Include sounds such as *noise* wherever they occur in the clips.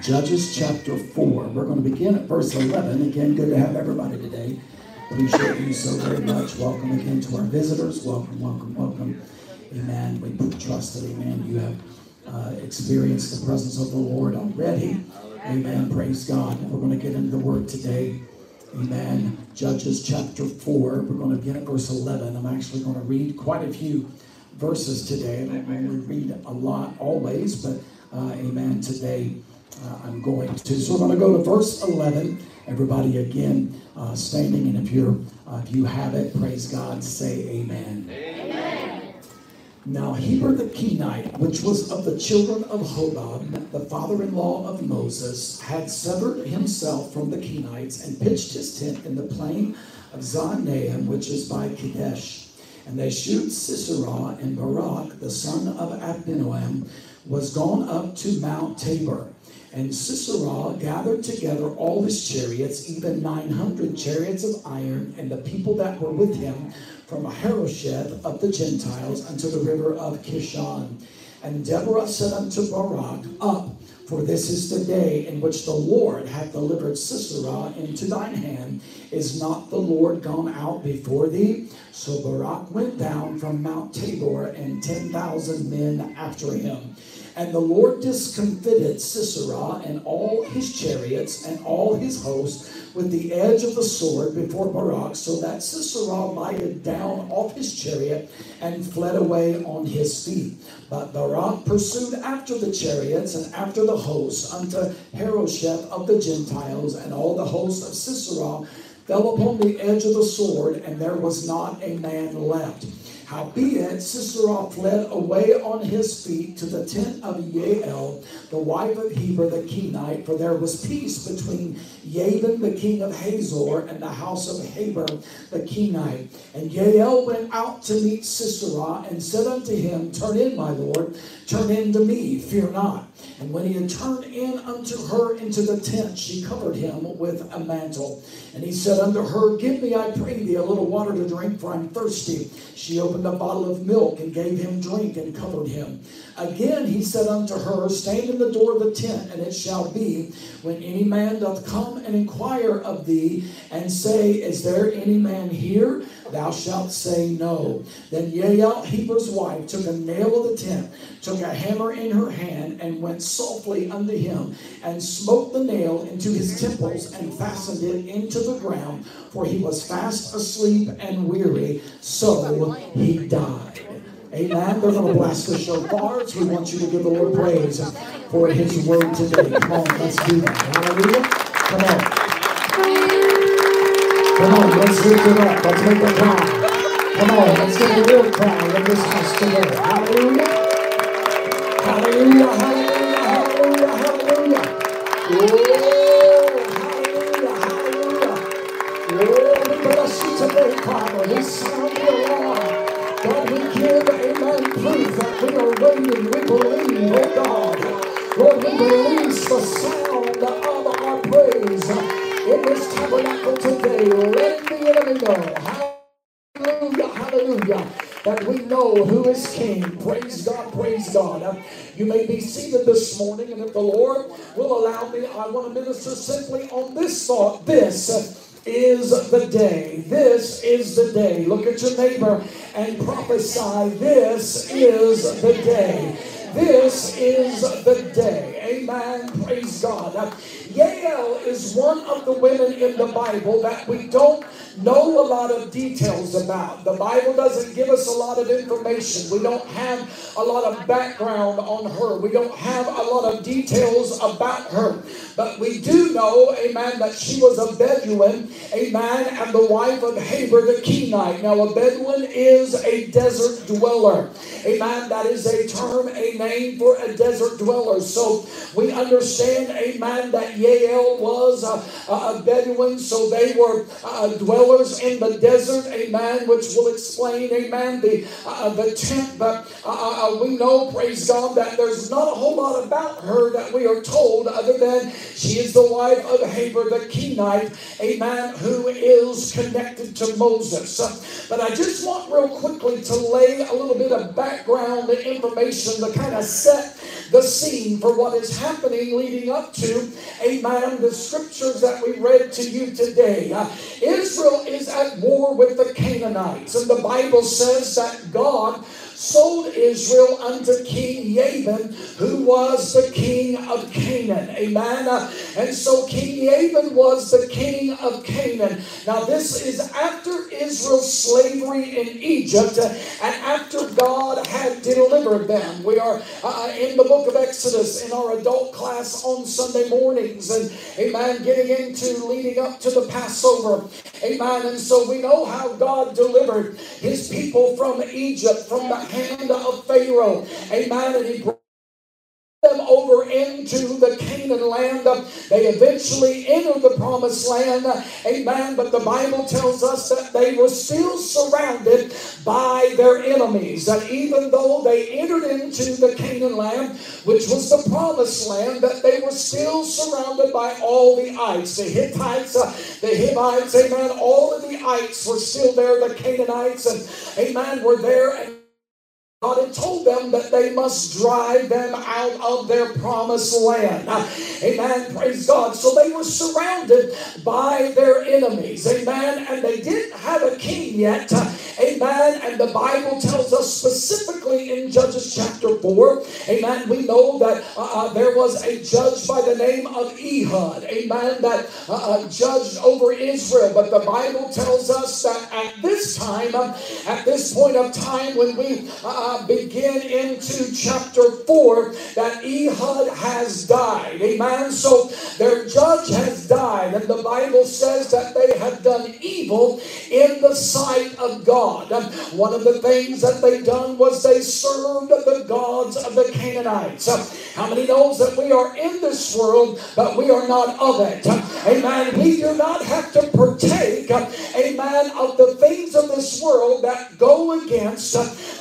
Judges chapter 4. We're going to begin at verse 11. Again, good to have everybody today. Appreciate you so very much. Welcome again to our visitors. Welcome, welcome, welcome. Amen. We trust that, amen, you have uh, experienced the presence of the Lord already. Amen. Praise God. We're going to get into the word today. Amen. Judges chapter 4. We're going to begin at verse 11. I'm actually going to read quite a few verses today. I don't read a lot always, but uh, amen. Today uh, I'm going to. So we're going to go to verse 11. Everybody again uh, standing, and if you're uh, if you have it, praise God. Say Amen. Amen. Now Heber the Kenite, which was of the children of Hobab, the father-in-law of Moses, had severed himself from the Kenites and pitched his tent in the plain of Zaanaim, which is by Kadesh. And they shoot Sisera and Barak, the son of Abinoam, was gone up to Mount Tabor. And Sisera gathered together all his chariots, even 900 chariots of iron, and the people that were with him from Harosheth of the Gentiles unto the river of Kishon. And Deborah said unto Barak, Up, for this is the day in which the Lord hath delivered Sisera into thine hand. Is not the Lord gone out before thee? So Barak went down from Mount Tabor, and 10,000 men after him. And the Lord discomfited Sisera and all his chariots and all his hosts with the edge of the sword before Barak, so that Sisera lighted down off his chariot and fled away on his feet. But Barak pursued after the chariots and after the hosts unto Harosheth of the Gentiles, and all the hosts of Sisera fell upon the edge of the sword, and there was not a man left. Howbeit, Sisera fled away on his feet to the tent of Jael, the wife of Heber the Kenite, for there was peace between Jabin the king of Hazor and the house of Heber the Kenite. And Jael went out to meet Sisera and said unto him, Turn in, my lord, turn in to me, fear not. And when he had turned in unto her into the tent, she covered him with a mantle. And he said unto her, Give me, I pray thee, a little water to drink, for I'm thirsty. She opened a bottle of milk and gave him drink and covered him. Again he said unto her, Stand in the door of the tent, and it shall be, when any man doth come and inquire of thee, and say, Is there any man here? Thou shalt say no. Then Jael, Heber's wife, took a nail of the tent, took a hammer in her hand, and went softly unto him, and smote the nail into his temples, and fastened it into the ground, for he was fast asleep and weary. So he died. Amen. They're going to blast the shofars. We want you to give the Lord praise for his word today. Come on, let's do that. Hallelujah. Come on. Come on, let's lift it up. Let's make a cry. Come on, let's get a real cry in this house together. Hallelujah. Hallelujah, hallelujah, hallelujah, hallelujah. The enemy. Hallelujah, hallelujah. That we know who is King. Praise God, praise God. You may be seated this morning, and if the Lord will allow me, I want to minister simply on this thought. This is the day. This is the day. Look at your neighbor and prophesy. This is the day. This is the day. Amen. Praise God. Jael is one of the women in the Bible that we don't know a lot of details about. The Bible doesn't give us a lot of information. We don't have a lot of background on her. We don't have a lot of details about her. But we do know, amen, that she was a Bedouin, amen, and the wife of Heber the Kenite. Now, a Bedouin is a desert dweller. Amen. That is a term, a name for a desert dweller. So we understand, amen, that Yael was a, a Bedouin, so they were uh, dwelling pillars in the desert, amen, which will explain, amen, the, uh, the tent. But uh, uh, we know, praise God, that there's not a whole lot about her that we are told other than she is the wife of Heber the Kenite, amen, who is connected to Moses. But I just want real quickly to lay a little bit of background information to kind of set the scene for what is happening leading up to, amen, the scriptures that we read to you today. Uh, Israel is at war with the Canaanites, and the Bible says that God sold Israel unto King Jabin, who was the king of Canaan. Amen. And so King Jabin was the king of Canaan. Now, this is after Israel's slavery in Egypt and after God had delivered them. We are uh, in the book of Exodus in our adult class on Sunday mornings, and amen, getting into leading up to the Passover. Amen. And so we know how God delivered his people from Egypt, from the hand of Pharaoh. Amen. And he brought them over into the Canaan land. They eventually entered the promised land. Amen. But the Bible tells us that they were still surrounded by their enemies. And even though they entered into the Canaan land, which was the promised land, that they were still surrounded by all the ites. The Hittites, uh, the Hivites, amen. All of the ites were still there. The Canaanites, and amen, were there. And God had told them that they must drive them out of their promised land. Amen. Praise God. So they were surrounded by their enemies. Amen. And they didn't have a king yet. Amen. And the Bible tells us specifically in Judges chapter 4. Amen. We know that uh, uh, there was a judge by the name of Ehud. Amen. That uh, uh judged over Israel. But the Bible tells us that at this time, at this point of time when we uh, begin into chapter 4 that Ehud has died. Amen. So their judge has died, and the Bible says that they have done evil in the sight of God. One of the things that they done was they served the gods of the Canaanites. How many knows that we are in this world, but we are not of it? Amen. We do not have to partake, amen, of the things of this world that go against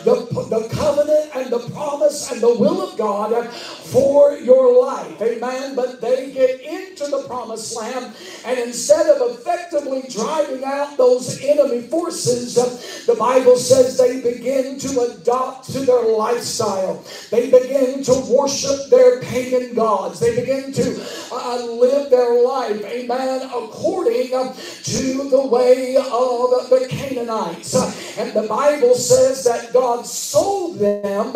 the, the the covenant and the promise and the will of God for your life. Amen. But they get into the promised land, and instead of effectively driving out those enemy forces, the Bible says they begin to adopt to their lifestyle. They begin to worship their pagan gods. They begin to uh, live their life, amen, according to the way of the Canaanites. And the Bible says that God sold them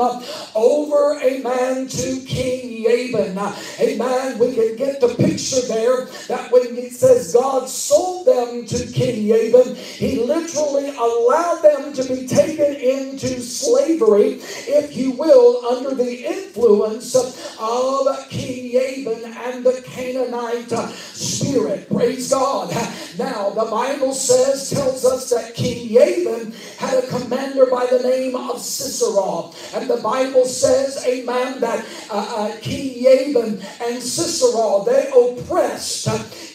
over, amen, to King Jabin. Amen. We can get the picture there that when he says God sold them to King Jabin, he literally allowed them to be taken into slavery, if you will, under the influence of King Jabin and the Canaanite spirit. Praise God. Now, the Bible says, tells us that King Jabin had a commander by the name of Sisera. And the Bible says, amen, that uh, uh, King Jabin and Sisera, they oppressed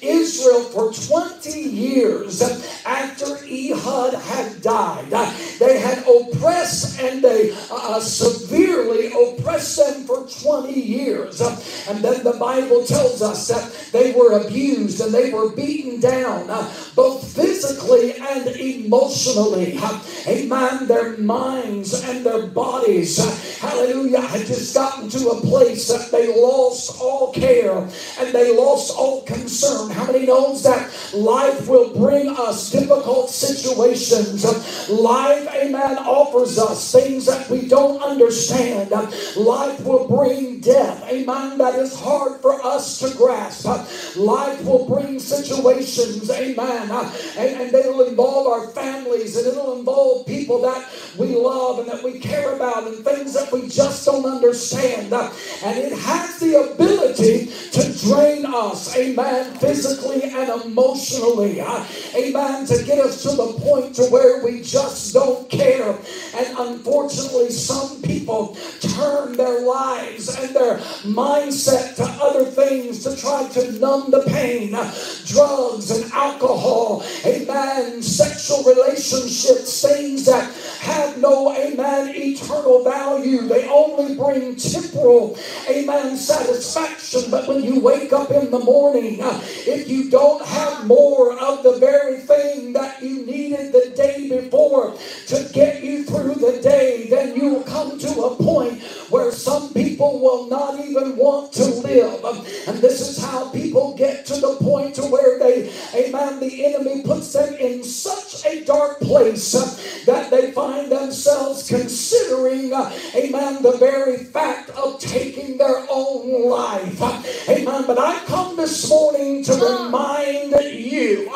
Israel for 20 years after Ehud had died. They had oppressed and they uh, severely oppressed them for 20 years. And then the Bible tells us that they were abused and they were beaten down, uh, both physically and emotionally. Amen. Their minds and their bodies, hallelujah, had just gotten to a place that they lost all care and they lost all concern. How many knows that life will bring us difficult situations? Life, amen, offers us things that we don't understand. Life will bring death, amen, that is hard for us to grasp. Life will bring situations, amen, and, and it'll involve our families and it'll involve people that we love and that we care about and things that we just don't understand. And it has the ability to drain us, amen, physically and emotionally, amen, to get us to the point to where we just don't care And unfortunately, some people turn their lives and their mindset to other things to try to numb the pain. Drugs and alcohol, amen, sexual relationships, things that have no, amen, eternal value. They only bring temporal, amen, satisfaction. But when you wake up in the morning, uh, if you don't have more of the very thing that you needed the day before to get you through the day, then you will come to a point where some people will not even want to live. And this is how people get to the point to where they, amen, the enemy puts them in such a dark place uh, that they find themselves considering, amen, the very fact of taking their own life. Amen. But I come this morning to remind you,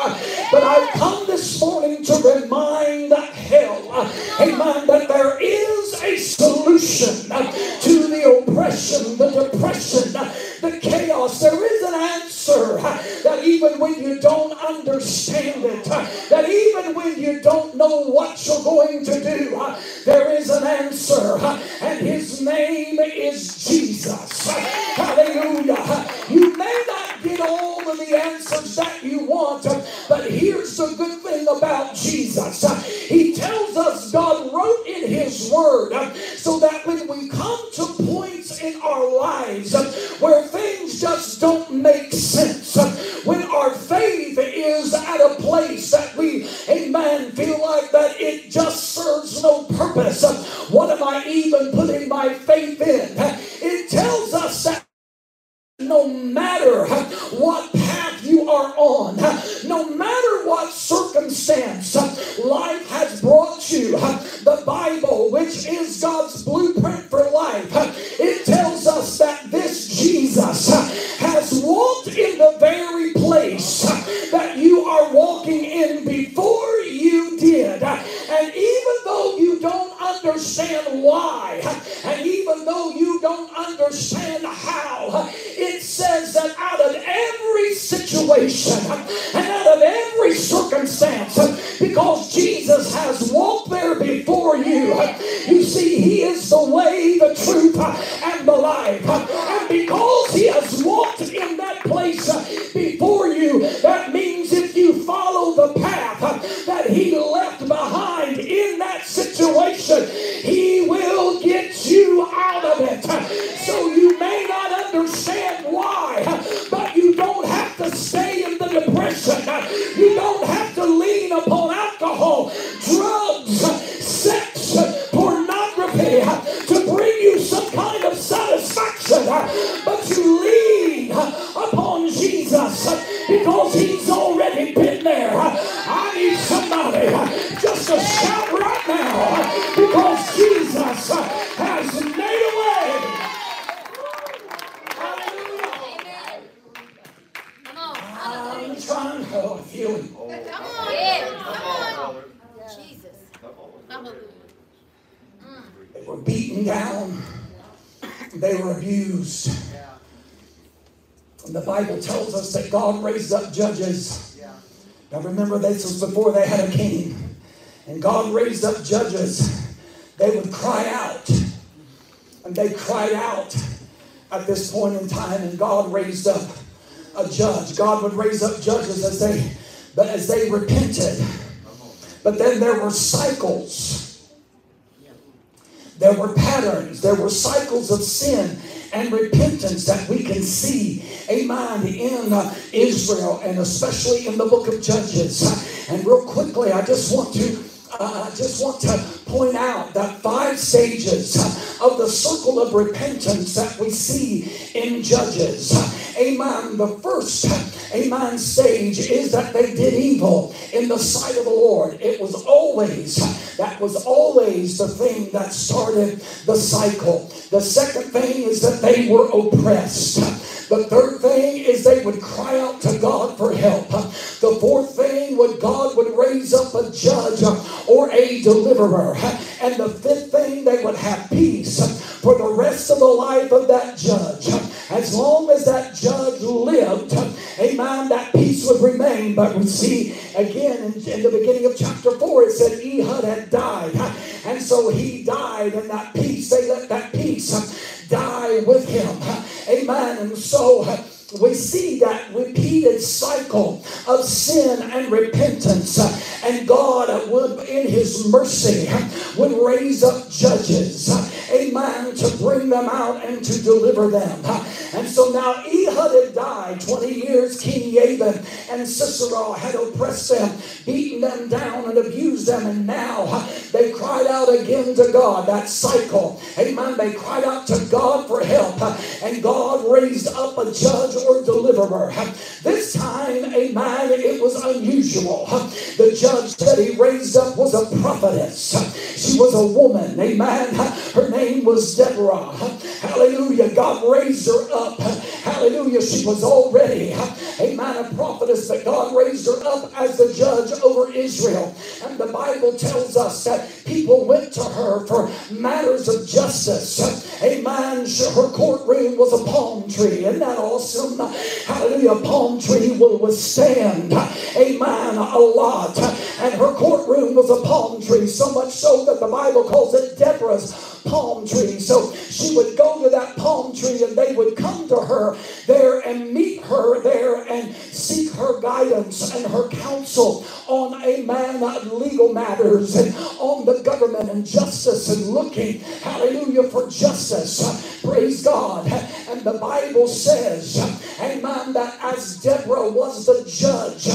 but I come this morning to remind hell, amen, that there is a solution to the oppression, the depression, the chaos. There is an answer that even when you don't understand it, that even when you don't know what you're going to do, there is an answer, and his name is Jesus. Hallelujah. You may not get all of the answers that you want, but here's the good thing about Jesus. He tells us God wrote in his word so that when we come to points in our lives where things just don't make sense, when our faith is at a place that we, amen, feel like that it just serves no purpose, what am I even putting my faith in? It tells us that no matter what path you are on, no matter what circumstance life has brought you, the Bible, which is God's blueprint for life, it tells us that this Jesus has walked in the very place that understand why, and even though you don't understand how, it says that out of every situation and out of every circumstance, because Jesus has walked there before you, you see, He is the way, the truth, and the life. And because He has walked in that place before you, that means if you follow the path that He left behind situation, He will get you out of it. So you may not understand why, but you don't have to stay in the depression. You don't have to lean upon alcohol, drugs, sex, pornography to bring you some kind of satisfaction, were beaten down. They were abused. And the Bible tells us that God raised up judges. Now remember, this was before they had a king. And God raised up judges. They would cry out. And they cried out at this point in time, and God raised up a judge. God would raise up judges as they but as they repented. But then there were cycles. There were patterns, there were cycles of sin and repentance that we can see, amen, in uh, Israel and especially in the book of Judges. And real quickly, I just want to uh, I just want to point out that five stages of the circle of repentance that we see in Judges. Amen. The first, amen, stage is that they did evil in the sight of the Lord. It was always, that was always the thing that started the cycle. The second thing is that they were oppressed. The third thing is they would cry out to God for help. The fourth thing would God would raise up a judge or a deliverer. And the fifth thing they would have peace for the rest of the life of that judge. As long as that judge lived, amen, that peace would remain. But we see again in, in the beginning of chapter 4, it said Ehud had died. And so he died and that peace. They let that peace die with him. Amen. And so we see that repeated cycle of sin and repentance. And God would, in His mercy, would raise up judges, amen, to bring them out and to deliver them. And so now Ehud had died 20 years. King Jabin and Sisera had oppressed them, beaten them down, and abused them. And now they cried out again to God. That cycle, amen. They cried out to God for help. And God raised up a judge or deliverer. This time, amen, it was unusual. The judge that he raised up was a prophetess. She was a woman, amen. Her name was Deborah. Hallelujah. God raised her up. Hallelujah. She was already, amen, a prophetess, but God raised her up as the judge over Israel. And the Bible tells us that people went to her for matters of justice. Amen. Her courtroom was a palm tree. Isn't that awesome? Hallelujah. Palm tree will withstand, amen, a lot. And her courtroom was a palm tree, so much so that the Bible calls it Deborah's palm tree. So she would go to that palm tree and they would come to her there and meet her there and seek her guidance and her counsel on, amen, legal matters and on the government and justice and looking, hallelujah, for justice. Praise God. And the Bible says, amen, that as Deborah was the judge,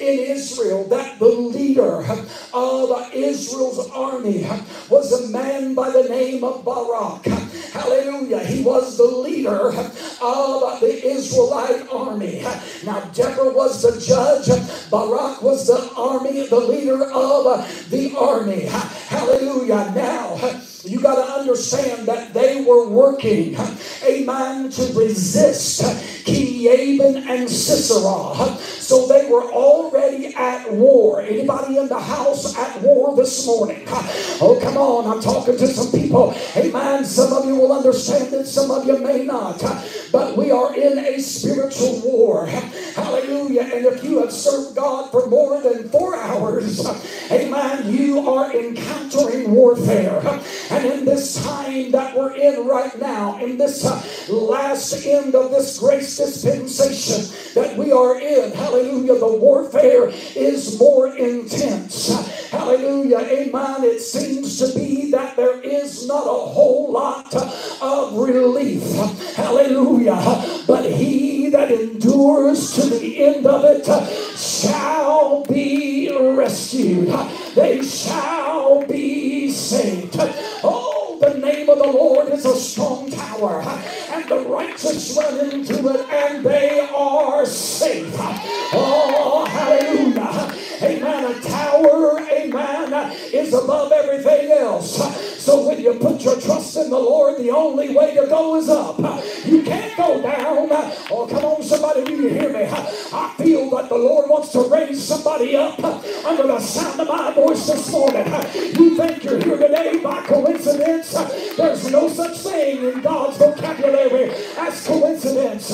in Israel that the leader of Israel's army was a man by the name of Barak. Hallelujah. He was the leader of the Israelite army. Now, Deborah was the judge, Barak was the army, the leader of the army. Hallelujah. Now, you got to understand that they were working, *laughs* amen, to resist King Jabin and Sisera. So they were already at war. Anybody in the house at war this morning? *laughs* Oh, come on. I'm talking to some people. Amen. Some of you will understand it, some of you may not. But we are in a spiritual war. Hallelujah. And if you have served God for more than four hours, amen, you are encountering warfare. And in this time that we're in right now, in this last end of this grace dispensation that we are in, hallelujah, the warfare is more intense. Hallelujah, amen. It seems to be that there is not a whole lot of relief. Hallelujah. But he that endures to the end of it shall be rescued. They shall be saved. Oh, the name of the Lord is a strong tower, and the righteous run into it, and they are safe. Oh, hallelujah. Amen. A tower, amen, is above everything else. So when you put your trust in the Lord, the only way to go is up. You can't go down. Oh, come on, somebody, do you hear me? I feel that the Lord wants to raise somebody up under the sound of my voice this morning. You think you're here today by coincidence? There's no such thing in God's vocabulary as coincidence.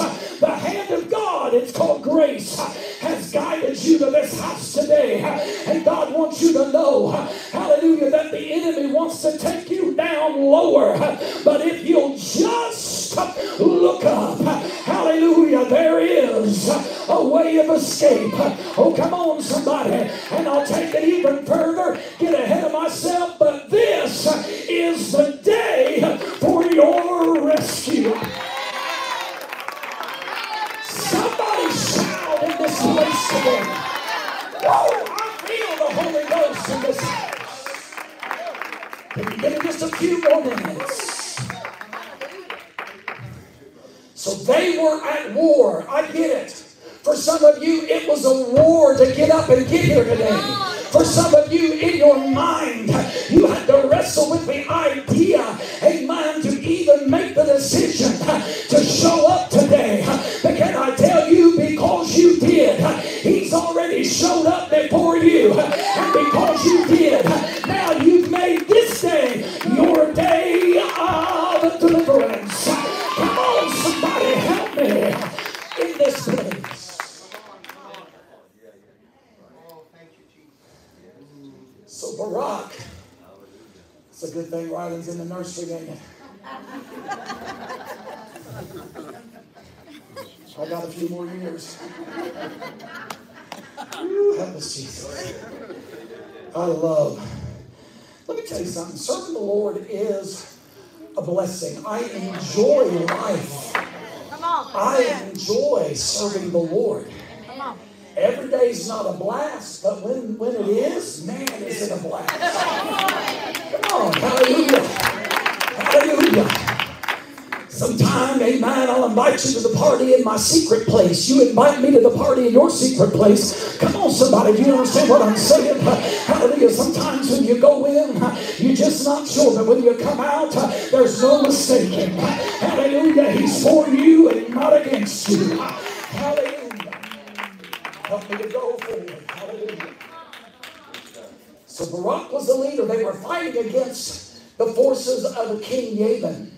Wants to take you down lower. Love. Let me tell you something. Serving the Lord is a blessing. I enjoy life. Come on. I enjoy serving the Lord. Come on. Every day's not a blast, but when, when it is, man, is it a blast. Come on, hallelujah. Hallelujah. Sometime, amen, I'll invite you to the party in my secret place. You invite me to the party in your secret place. Come on, somebody, you understand what I'm saying? Hallelujah. Sometimes when you go in, you're just not sure, but when you come out, there's no mistaking. Hallelujah. He's for you and not against you. Hallelujah. Help me to go forward. Hallelujah. So Barak was the leader. They were fighting against the forces of King Jabin.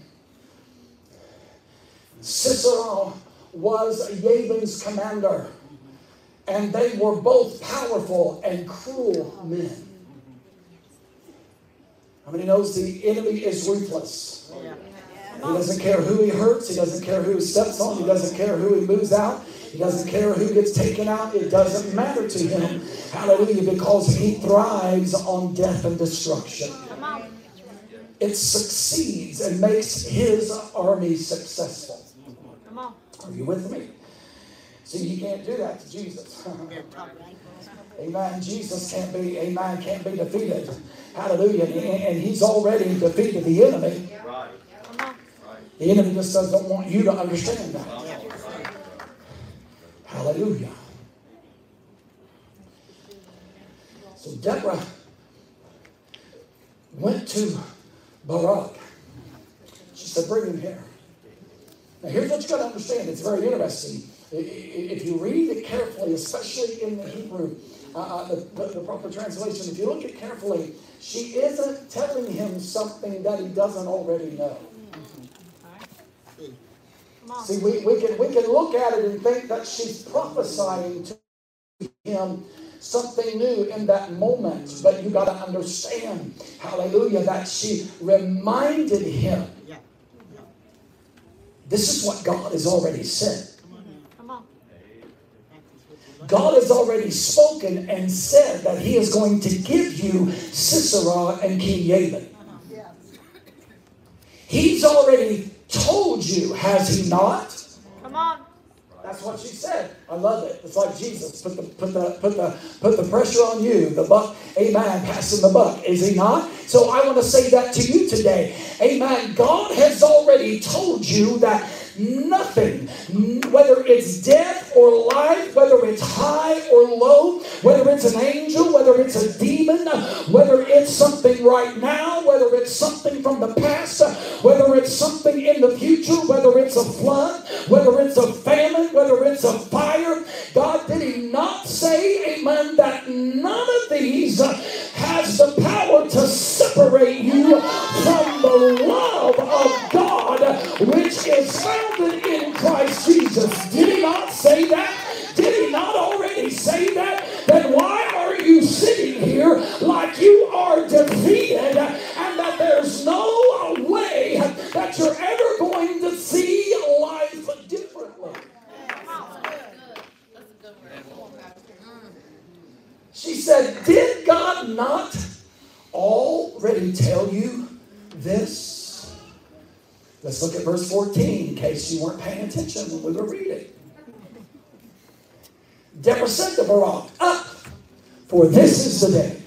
Sisera was Jabin's commander, and they were both powerful and cruel men. How many knows the enemy is ruthless? He doesn't care who he hurts. He doesn't care who he steps on. He doesn't care who he moves out. He doesn't care who gets taken out. It doesn't matter to him. Hallelujah. Because he thrives on death and destruction. It succeeds and makes his army successful. Are you with me? See, you can't do that to Jesus. *laughs* Amen. Jesus can't be, amen, can't be defeated. Hallelujah. And, and he's already defeated the enemy. Right. The enemy just doesn't want you to understand that. Hallelujah. So Deborah went to Barak. She said, Bring him here. Now, here's what you got to understand. It's very interesting. If you read it carefully, especially in the Hebrew, uh, uh, the, the, proper translation, if you look at it carefully, she isn't telling him something that he doesn't already know. See, we, we, can, we can look at it and think that she's prophesying to him something new in that moment. But you got to understand, hallelujah, that she reminded him. This is what God has already said. Come on. God has already spoken and said that He is going to give you Sisera and King Jabin. He's already told you, has He not? Come on. That's what she said. I love it. It's like Jesus put the put the put the put the pressure on you. The buck, amen, passing the buck. Is he not? So I want to say that to you today. Amen. God has already told you that nothing, whether it's death or life, whether it's high or low, whether it's an angel, whether it's a demon, whether it's something right now, whether it's something from the past, whether it's something in the future, whether it's a flood, of Deborah said to Barak, Up, for this is the day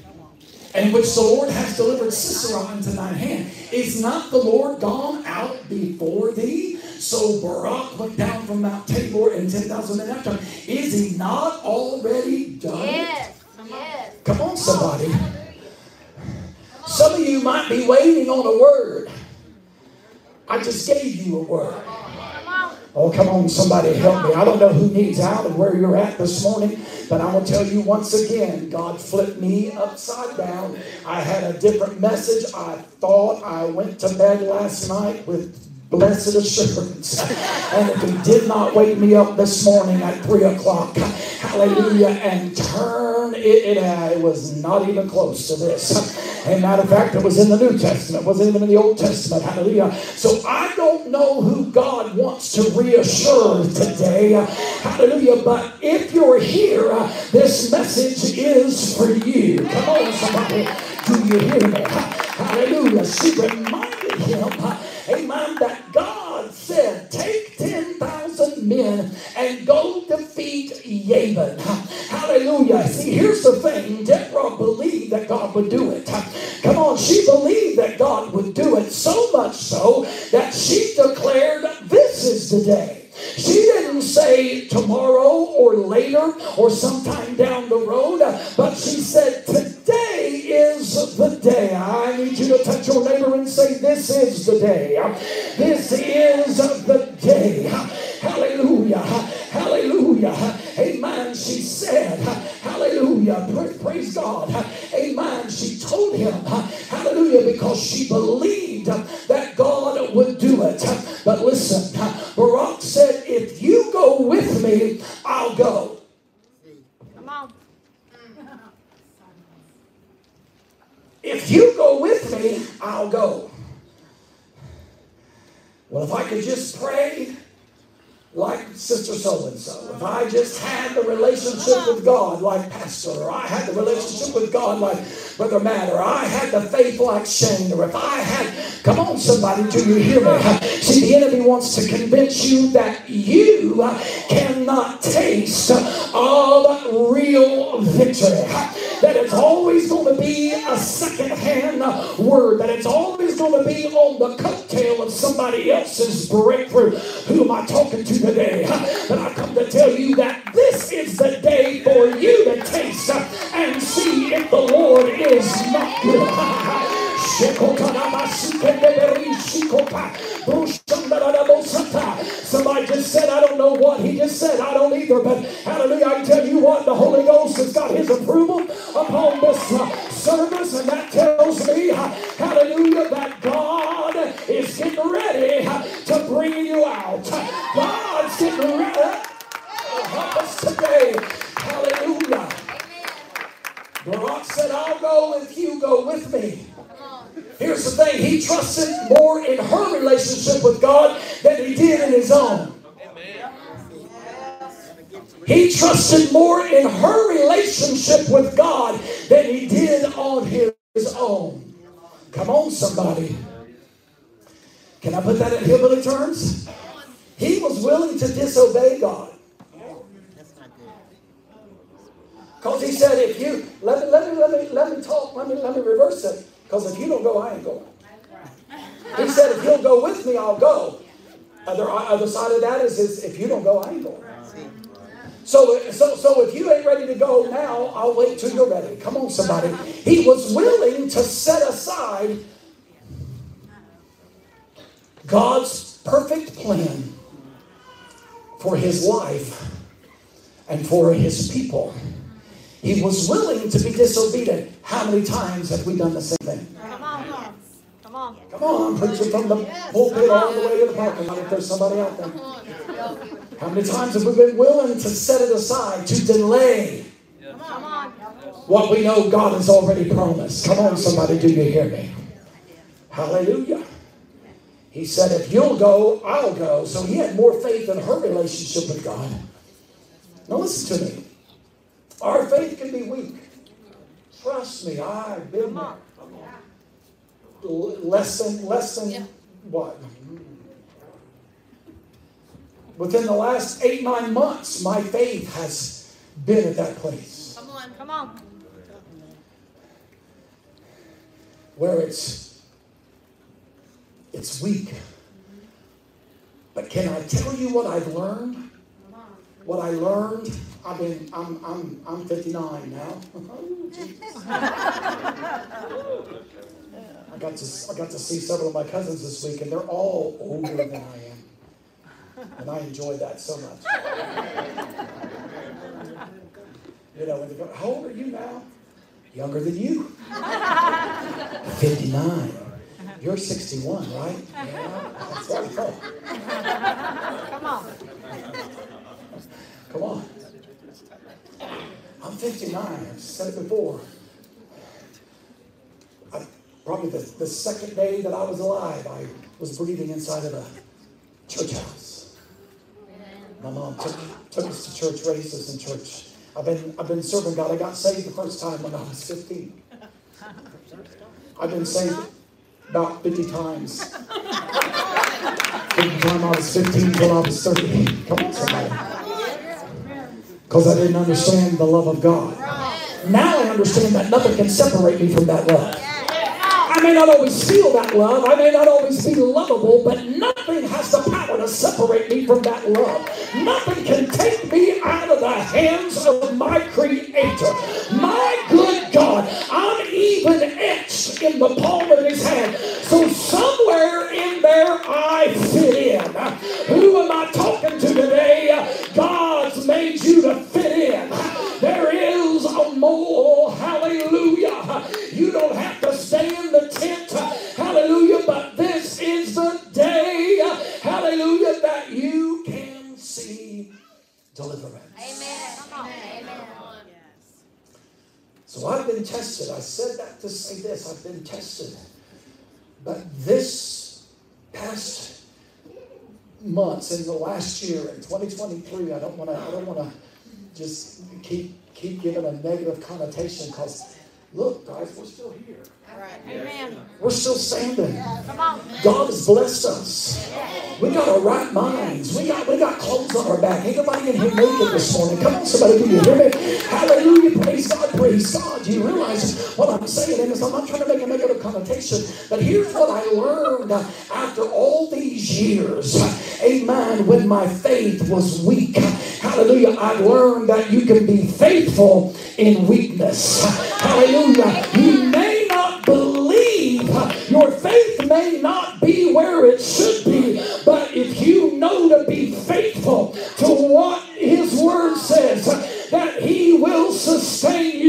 in which the Lord has delivered Sisera into thine hand. Is not the Lord gone out before thee? So Barak went down from Mount Tabor and 10,000 men after him. Is he not already done? Yes. Yes. Come on, somebody. Some of you might be waiting on a word. I just gave you a word. Oh, come on, somebody help me. I don't know who needs out and where you're at this morning, but I'm going to tell you once again God flipped me upside down. I had a different message. I thought I went to bed last night with blessed assurance. And if he did not wake me up this morning at 3 o'clock, hallelujah, and turn it, it, uh, it was not even close to this. And matter of fact, it was in the New Testament, it wasn't even in the Old Testament. Hallelujah. So I don't know who God wants to reassure today. Hallelujah. But if you're here, this message is for you. Come on, somebody. Do you hear me? Hallelujah. She reminded him, amen, that God said, take 10,000 men and go defeat Jabin. Hallelujah. See, here's the thing. Deborah believed that God would do it. Come on, she believed that God would do it so much so that she declared, this is the day. She didn't say tomorrow or later or sometime down the road, but she said today is the day. I need you to touch your neighbor and say, This is the day. This is the day. Hallelujah. Hallelujah. Amen. She said, Hallelujah. Praise God. Amen. She told him, Hallelujah, because she believed that God would do it. But listen, Barak said, If you go with me, I'll go. Come on. If you go with me, I'll go. Well, if I could just pray like Sister So and so, if I just had the relationship with God like Pastor, or I had the relationship with God like Brother Matt, or I had the faith like Shane, or if I had, come on, somebody, do you hear me? See, the enemy wants to convince you that you cannot taste of real victory. That it's always going to be a second-hand word. That it's always going to be on the coattail of somebody else's breakthrough. Who am I talking to today? But I come to tell you that this is the day for you to taste and see if the Lord is not good. *laughs* Somebody just said, I don't know what he just said. I don't either. But hallelujah, I tell you what, the Holy Ghost has got his approval upon this uh, service. And that tells me, uh, hallelujah, that God is getting ready uh, to bring you out. God's getting ready to help us today. Hallelujah. Barak said, I'll go if you go with me. Here's the thing he trusted more in her relationship with God than he did in his own. He trusted more in her relationship with God than he did on his own. Come on, somebody. Can I put that in hillbilly terms? He was willing to disobey God. Because he said, if you let me let me let me let me talk, let me let me reverse it. Because if you don't go, I ain't going. He said, if you'll go with me, I'll go. Other, other side of that is, is if you don't go, I ain't going. So, so, so if you ain't ready to go now, I'll wait till you're ready. Come on, somebody. He was willing to set aside God's perfect plan for his life and for his people. He was willing to be disobedient. How many times have we done the same thing? Come on. Come on. Come on, I'm from the pulpit all the way to the parking lot if there's somebody out there. How many times have we been willing to set it aside, to delay what we know God has already promised? Come on, somebody, do you hear me? Hallelujah. He said, if you'll go, I'll go. So he had more faith in her relationship with God. Now listen to me. Our faith can be weak. Trust me, I've been there. Less than, less than yeah. what? Within the last eight, nine months, my faith has been at that place. Come on, come on. Where it's it's weak. But can I tell you what I've learned? What I learned I've been, I'm, I'm, I'm 59 now. *laughs* I got to, I got to see several of my cousins this week, and they're all older than I am, and I enjoy that so much. You know, when they go, how old are you now? Younger than you. *laughs* 59. You're 61, right? Yeah, that's what I. Come on. Come on. I'm 59. I've said it before. I, probably the, the second day that I was alive, I was breathing inside of a church house. My mom took, took us to church, raised us in church. I've been, I've been serving God. I got saved the first time when I was 15. I've been saved about 50 times. From the time I was 15 till I was 30. Come on, somebody. Because I didn't understand the love of God. Now I understand that nothing can separate me from that love. I may not always feel that love. I may not always be lovable, but nothing has the power to separate me from that love. Nothing can take me out of the hands of my Creator. My good God, I'm even etched in the palm of His hand. So somewhere in there I fit in. Who am I talking to today? God's made you to fit in. There is a mole. Hallelujah. You don't have to stay in the tent. Hallelujah. But this is the day. Hallelujah. That you can see deliverance. Amen. Amen. So I've been tested. I said that to say this. I've been tested. But this past months in the last year in 2023, I don't want to. I don't want to just keep keep giving a negative connotation because look, guys, we're still here. Right. Amen. We're still standing. God has blessed us. We got our right minds. We got we got clothes on our back. Ain't nobody in here naked this morning. Come on, somebody, do you hear me? Hallelujah. Praise God. Praise God. Do you realize what I'm saying? And I'm not trying to make a negative connotation, but here's what I learned after all these years. Amen. When my faith was weak. Hallelujah. I learned that you can be faithful in weakness. Hallelujah. You may not believe. Your faith may not be where it should be, but if you know to be faithful to what His Word says, that He will sustain you.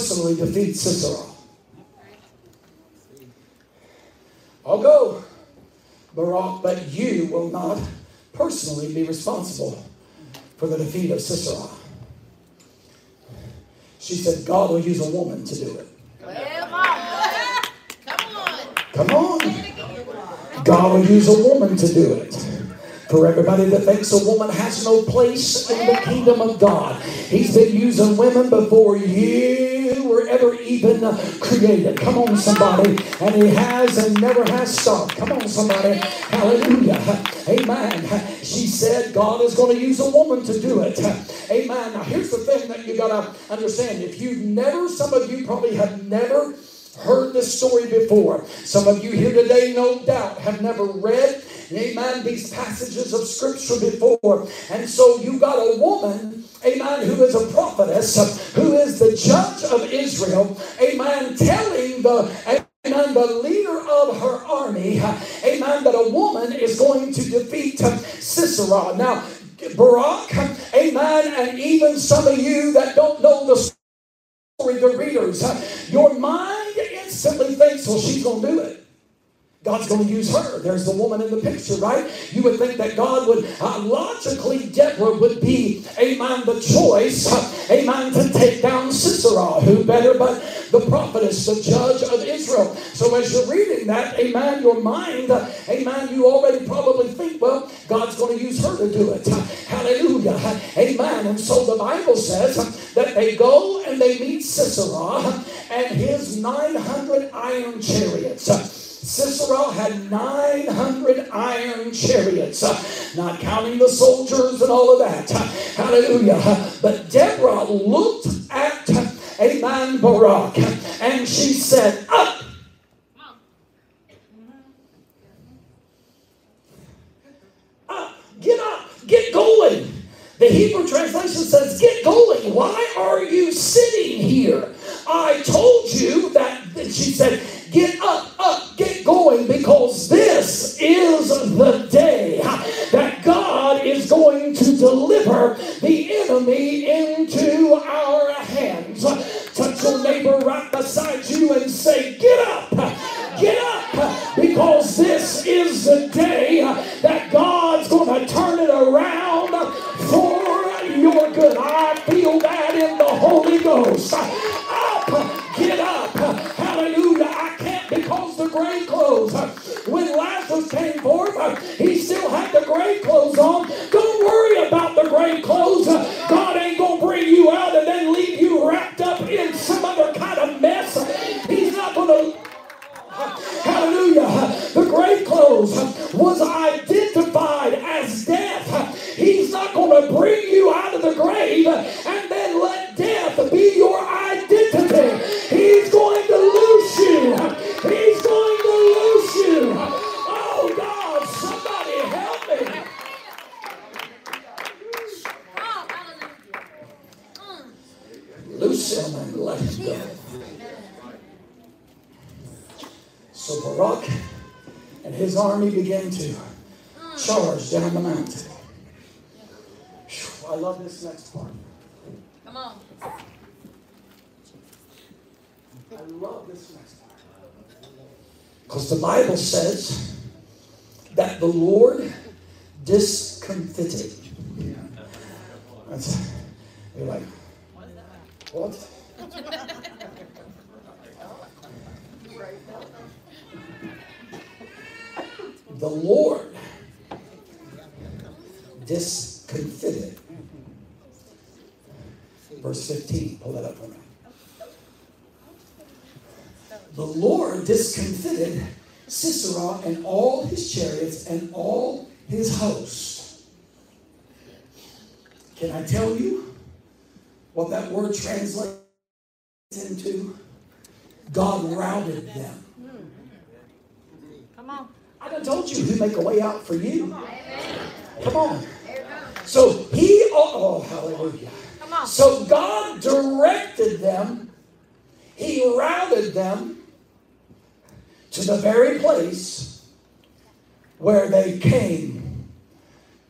Personally defeat Sisera. I'll go, Barak, but you will not personally be responsible for the defeat of Sisera. She said, God will use a woman to do it. Come on. Come on. Come on. God will use a woman to do it. For everybody that thinks a woman has no place in the kingdom of God, He's been using women before you were ever even created. Come on, somebody. And He has and never has stopped. Come on, somebody. Hallelujah. Amen. She said God is going to use a woman to do it. Amen. Now, here's the thing that you got to understand. If you've never, some of you probably have never heard this story before. Some of you here today, no doubt, have never read, amen, these passages of scripture before. And so you got a woman, amen, who is a prophetess, who is the judge of Israel, amen, telling the Amen. The leader of her army, amen, that a woman is going to defeat Sisera. Now, Barak, amen, and even some of you that don't know the story, the readers, your mind instantly thinks, well, she's going to do it. God's going to use her. There's the woman in the picture, right? You would think that God would, uh, logically, Deborah would be, amen, the choice, uh, amen, to take down Sisera. Who better but the prophetess, the judge of Israel? So as you're reading that, amen, your mind, uh, amen, you already probably think, well, God's going to use her to do it. Hallelujah. Amen. And so the Bible says that they go and they meet Sisera and his 900 iron chariots. Sisera had 900 iron chariots, not counting the soldiers and all of that. Hallelujah. But Deborah looked at a man Barak and she said, Up! Up! Get up! Get going! The Hebrew translation says, Get going! Why are you sitting here? I told you that, she said, Get up, up, get going, because this is the day that God is going to deliver the enemy into our hands. Touch your neighbor right beside you and say, Get up, get up, because this is the day that God's going to turn it around for your good. I feel that in the Holy Ghost. Up, get up, hallelujah. Because the grave clothes. Uh, when Lazarus came forth, uh, he still had the grave clothes on. Don't worry about the grave clothes. Uh, God ain't going to bring you out and then leave you wrapped up in some other kind of mess. He's not going to. Hallelujah. The grave clothes was identified as death. He's not going to bring you out of the grave and then let death be your identity. He's going to loose you. He's going to lose you. Oh God, somebody help me. Loose him and let him go. So Barak and his army began to charge down the mountain. I love this next part. Come on. I love this next part. Because the Bible says that the Lord discomfited. That's, you're like, what? the Lord discomfited. Verse 15, pull that up for me. The Lord discomfited Sisera and all his chariots and all his hosts. Can I tell you what that word translates into? God routed them. Come on. I done told you who make a way out for you. Come on. So he, oh, oh hallelujah. Come on. So God directed them, He routed them to the very place where they came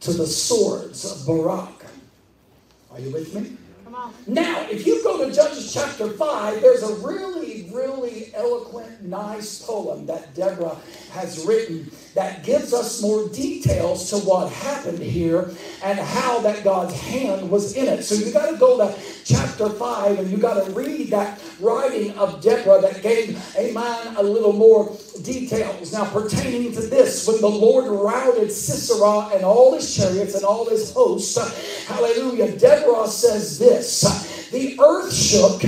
to the swords of Barak. Are you with me? Now, if you go to Judges chapter 5, there's a really, really eloquent, nice poem that Deborah has written that gives us more details to what happened here and how that God's hand was in it. So you got to go to chapter 5 and you got to read that writing of Deborah that gave a man a little more details. Now, pertaining to this, when the Lord routed Sisera and all his chariots and all his hosts, hallelujah, Deborah says this The earth shook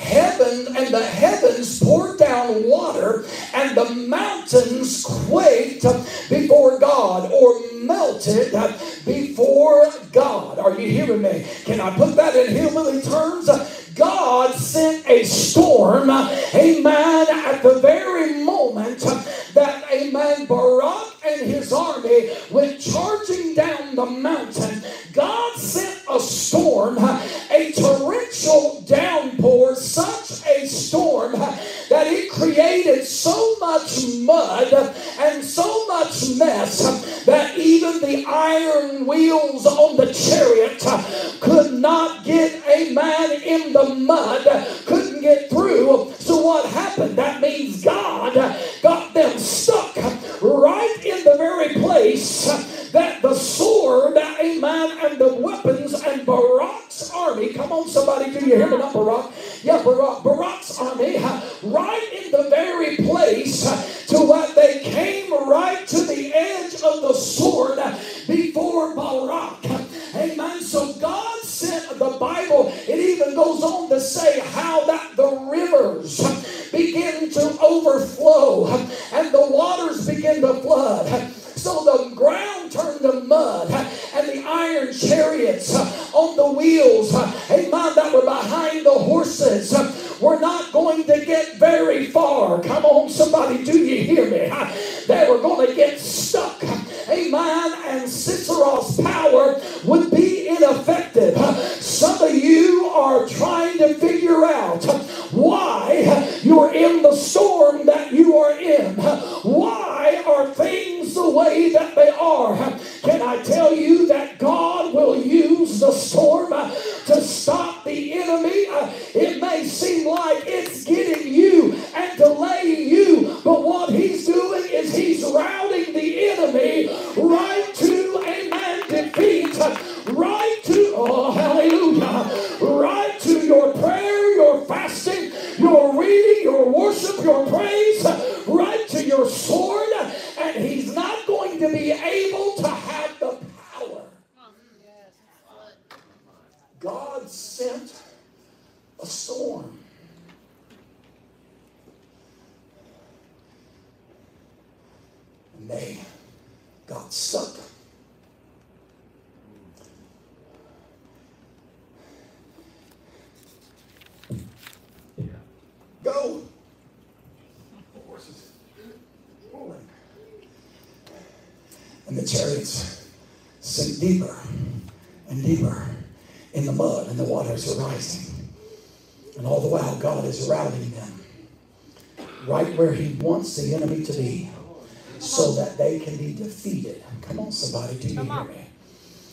heaven and the heavens poured down water and the mountains quaked before God or melted before God. Are you hearing me? Can I put that in hillbilly terms? God sent a storm, amen, at the very moment that, amen, Barak and his army went charging down the mountain. God sent a storm, a torrential downpour, such a storm that it created so much mud and so mess that even the iron wheels on the chariot could not get a man in the mud, couldn't get through. So what happened? That means God got them stuck right in the very place that the sword, amen, and the weapons and Barak's army, come on somebody, do you hear me not Barak? Yeah, Barak, Barak's army, And the chariots sink deeper and deeper in the mud, and the waters are rising. And all the while, God is routing them right where He wants the enemy to be so that they can be defeated. Come on, somebody, do you hear me?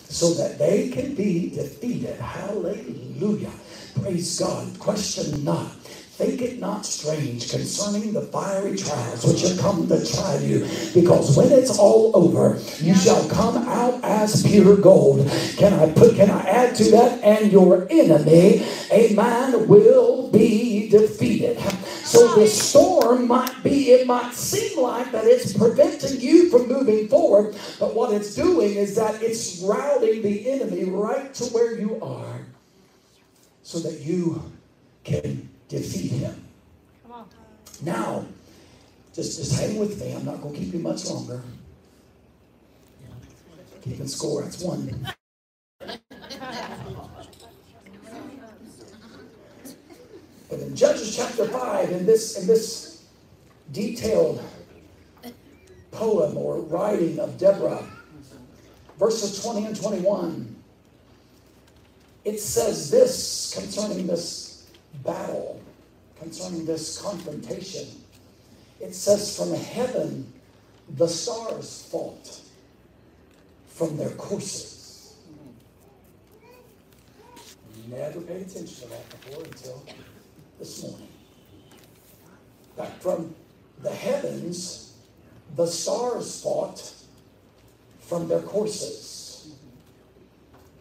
So that they can be defeated. Hallelujah. Praise God. Question not. Think it not strange concerning the fiery trials which have come to try you, because when it's all over, you shall come out as pure gold. Can I put can I add to that? And your enemy, a man, will be defeated. So the storm might be, it might seem like that it's preventing you from moving forward, but what it's doing is that it's routing the enemy right to where you are so that you can defeat him. Come on. Now, just, just hang with me. I'm not going to keep you much longer. Keeping score, that's one. But in Judges chapter 5, in this, in this detailed poem or writing of Deborah, verses 20 and 21, it says this concerning this battle, concerning this confrontation. It says, From heaven the stars fought from their courses. Never paid attention to that before until this morning. That from the heavens the stars fought from their courses.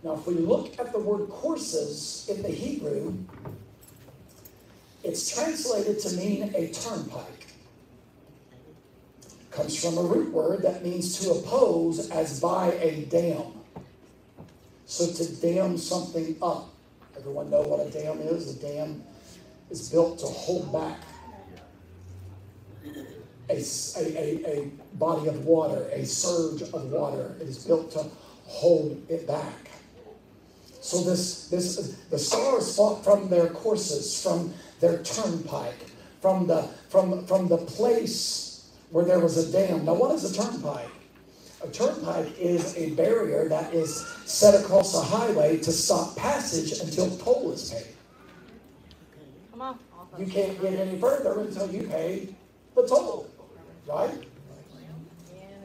Now, if we look at the word courses in the Hebrew, it's translated to mean a turnpike. Comes from a root word that means to oppose as by a dam. So to dam something up. Everyone know what a dam is? A dam is built to hold back a, a, a, body of water, a surge of water. It is built to hold it back. So this, this the stars fought from their courses, from their turnpike, from the from from the place where there was a dam. Now, what is a turnpike? A turnpike is a barrier that is set across a highway to stop passage until toll is paid. Come on. You can't get any further until you pay the toll, right?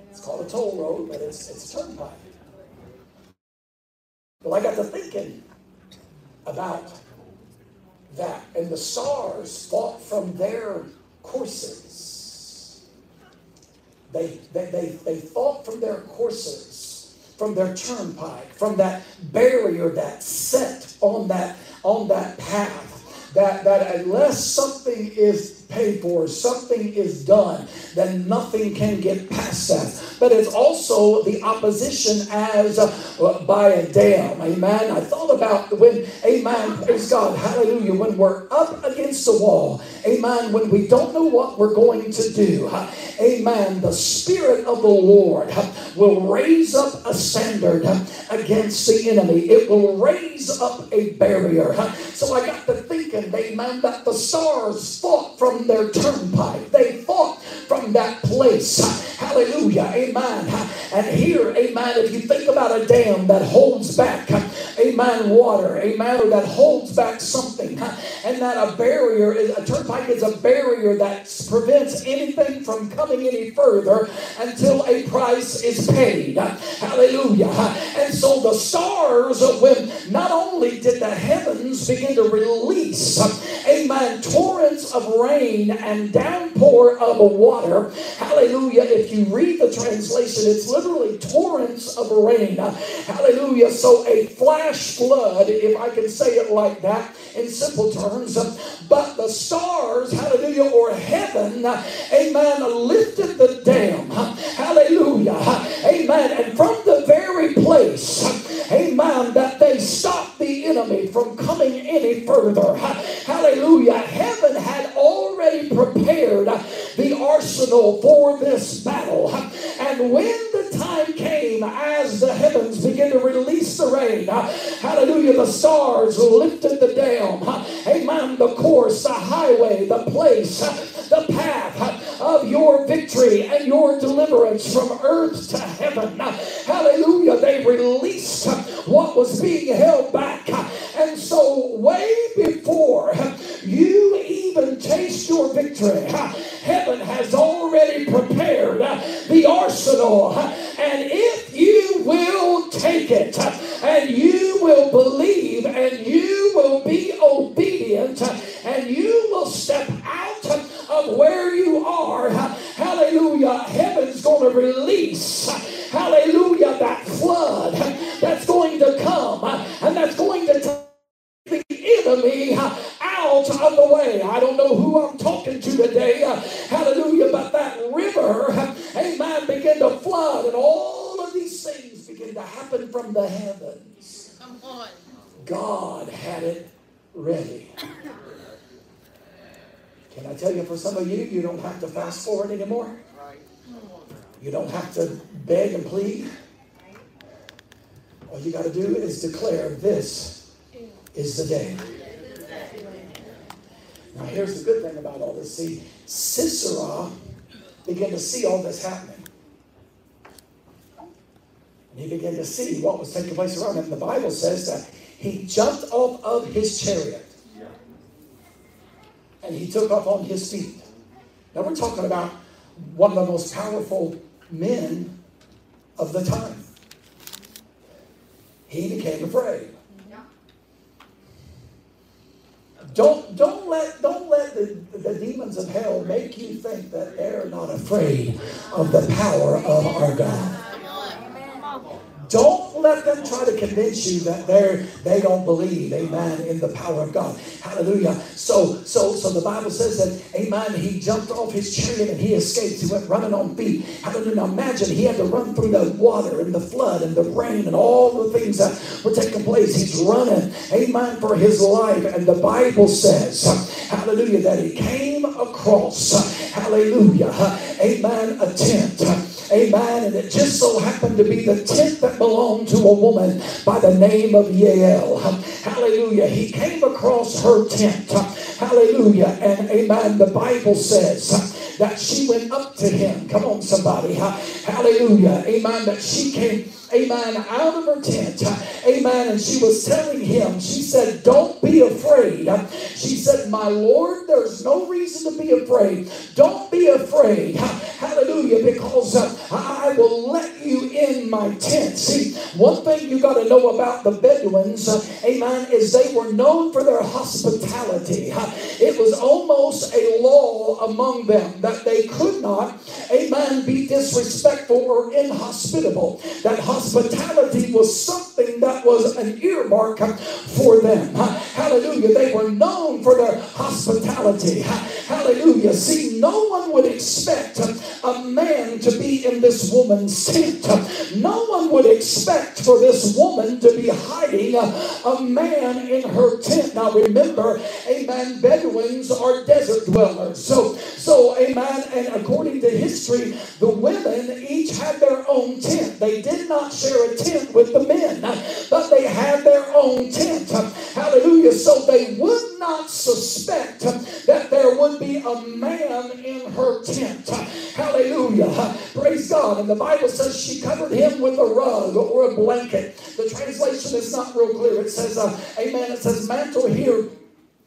It's called a toll road, but it's, it's a turnpike. Well, I got to thinking about that, and the stars fought from their courses. They, they, they, they fought from their courses, from their turnpike, from that barrier that set on that, on that path. That, that unless something is paid for, something is done, then nothing can get past that. But it's also the opposition as uh, by a dam. Amen. I thought about when, amen, praise God, hallelujah, when we're up against the wall, amen, when we don't know what we're going to do, amen, the Spirit of the Lord will raise up a standard against the enemy. It will raise up a barrier. So I got to thinking, amen, that the stars fought from their turnpike. They fought from that place. Hallelujah. Amen. And here, amen, if you think about a dam that holds back, amen, water, amen, or that holds back something. And that a barrier is a turnpike is a barrier that prevents anything from coming any further until a price is paid. Hallelujah. And so the stars, when not only did the heavens begin to release, amen, torrents of rain and downpour of water. Hallelujah. If you read the translation, it's literally torrents of rain. Hallelujah. So a flash flood, if I can say it like that in simple terms. But the stars, hallelujah, or heaven, amen, lifted the dam. Hallelujah. Amen. And from the very place, amen, that they stopped the enemy from coming any further. For this battle. And when the time came, as the heavens began to release the rain, hallelujah, the stars lifted the dam. Amen. The course, the highway, the place, the path of your victory and your deliverance from earth to anymore. You don't have to beg and plead. All you got to do is declare this is the day. Now, here's the good thing about all this. See, Sisera began to see all this happening. And he began to see what was taking place around him. The Bible says that he jumped off of his chariot and he took off on his feet. Now, we're talking about one of the most powerful men of the time. He became afraid. Don't don't let don't let the, the demons of hell make you think that they're not afraid of the power of our God. Don't let them try to convince you that they're they don't believe, amen, in the power of God. Hallelujah. So so so the Bible says that, amen, he jumped off his chariot and he escaped. He went running on feet. Hallelujah. Now imagine he had to run through the water and the flood and the rain and all the things that were taking place. He's running, amen, for his life. And the Bible says, hallelujah, that he came across, hallelujah, amen, a tent. Amen. And it just so happened to be the tent that belonged to a woman by the name of Yael. Hallelujah. He came across her tent. Hallelujah. And amen. The Bible says that she went up to him. Come on, somebody. Hallelujah. Amen. That she came amen, out of her tent, amen, and she was telling him, she said, Don't be afraid. She said, My Lord, there's no reason to be afraid. Don't be afraid. Hallelujah, because I will let you in my tent. See, one thing you got to know about the Bedouins, amen, is they were known for their hospitality. It was almost a law among them that they could not, amen, be disrespectful or inhospitable. That hospitality was something that was an earmark for them. Hallelujah. They were known for their hospitality. Hallelujah. See, no one would expect a man to be in this woman's tent. No one would expect for this woman to be hiding a man in her tent. Now remember, amen, Bedouins are desert dwellers. So, so amen, and according to history, the women each had their own tent. They did not share a tent with the men, but they had their own tent. Hallelujah. So they would not suspect that there would be a man in her tent. Hallelujah. Praise God. God. And the Bible says she covered him with a rug or a blanket. The translation is not real clear. It says, uh, Amen. It says mantle here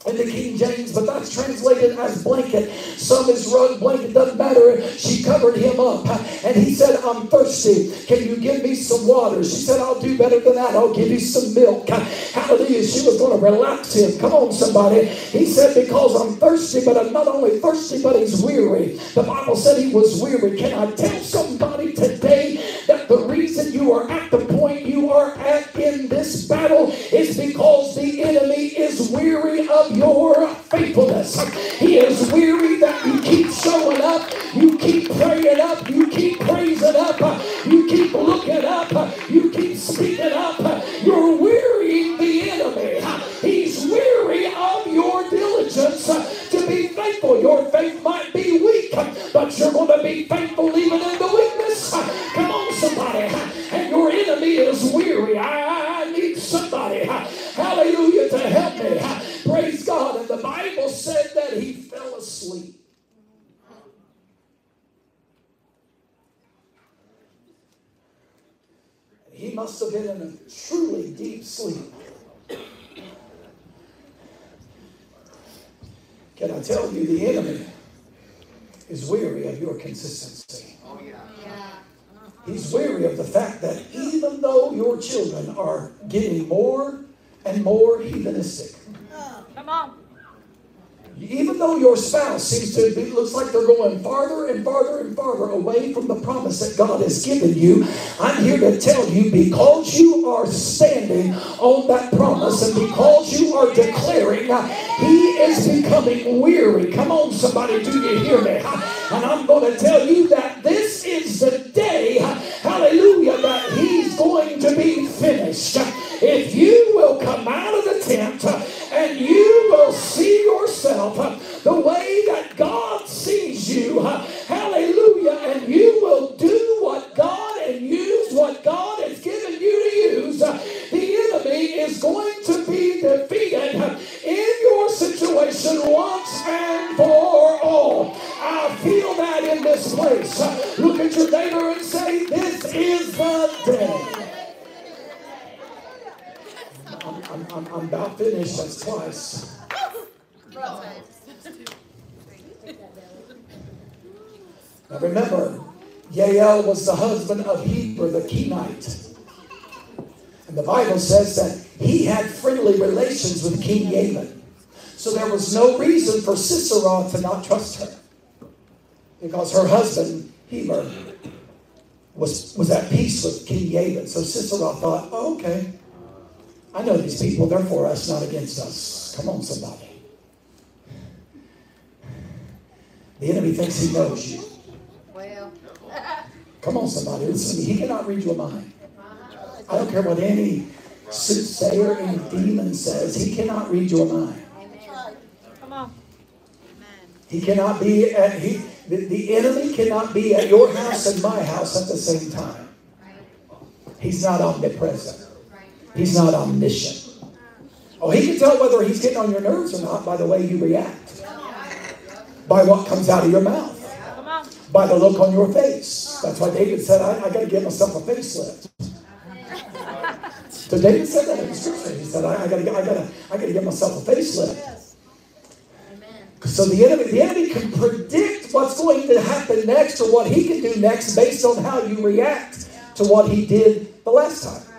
in the King James, but that's translated as blanket. Some is rug, blanket, doesn't matter. She covered him up. And he said, I'm thirsty. Can you give me some water? She said, I'll do better than that. I'll give you some milk. Hallelujah. She was going to relax him. Come on, somebody. He said, Because I'm thirsty, but I'm not only thirsty, but he's weary. The Bible said he was weary. Can I tell somebody today that the reason you are at the point you are at in this battle is because the enemy is weary of your faithfulness. He is weary that you keep showing up, you keep praying up, you keep praising up, you keep looking up, you keep speaking up. You're wearying the enemy. He's weary of your diligence to be faithful. Your faith might be weak, but you're going to be faithful even in the weakness. Come on, somebody. And your enemy is weary. I, I need somebody. Hallelujah to help me. Praise God. And the Bible said that he fell asleep. He must have been in a truly deep sleep. Can I tell you, the enemy is weary of your consistency. Oh, yeah. He's weary of the fact that even though your children are getting more and more heathenistic, Come on. Even though your spouse seems to be, looks like they're going farther and farther and farther away from the promise that God has given you, I'm here to tell you because you are standing on that promise and because you are declaring uh, He is becoming weary. Come on, somebody, do you hear me? And I'm going to tell you that this is the day, hallelujah, that He's going to be finished. If you will come out of the tent and you will see yourself uh, the way that God sees you, uh, hallelujah, and you will do what God and use what God has given you to use, uh, the enemy is going to be defeated in your situation once and for all. I feel that in this place. Look at your neighbor and say, This is the day. I'm, I'm, about finished. That's twice. Now remember, Yael was the husband of Heber the Kenite. And the Bible says that he had friendly relations with King Jabin. So there was no reason for Sisera to not trust her. Because her husband, Heber, was, was at peace with King Jabin. So Sisera thought, oh, okay, I know these people, they're for us, not against us. Come on, somebody. The enemy thinks he knows you. Well, come on, somebody. Listen to me. He cannot read your mind. I don't care what any soothsayer, any demon says. He cannot read your mind. Come on. He cannot be at he. The, the enemy cannot be at your house and my house at the same time. He's not omnipresent. He's not omniscient. Oh, he can tell whether he's getting on your nerves or not by the way you react, by what comes out of your mouth, by the look on your face. That's why David said, I, I got to give myself a facelift. So David said that in the scripture. He said, I, I got to, I got to, I got to give myself a facelift. So the enemy, the enemy can predict what's going to happen next or what he can do next based on how you react to what he did the last time.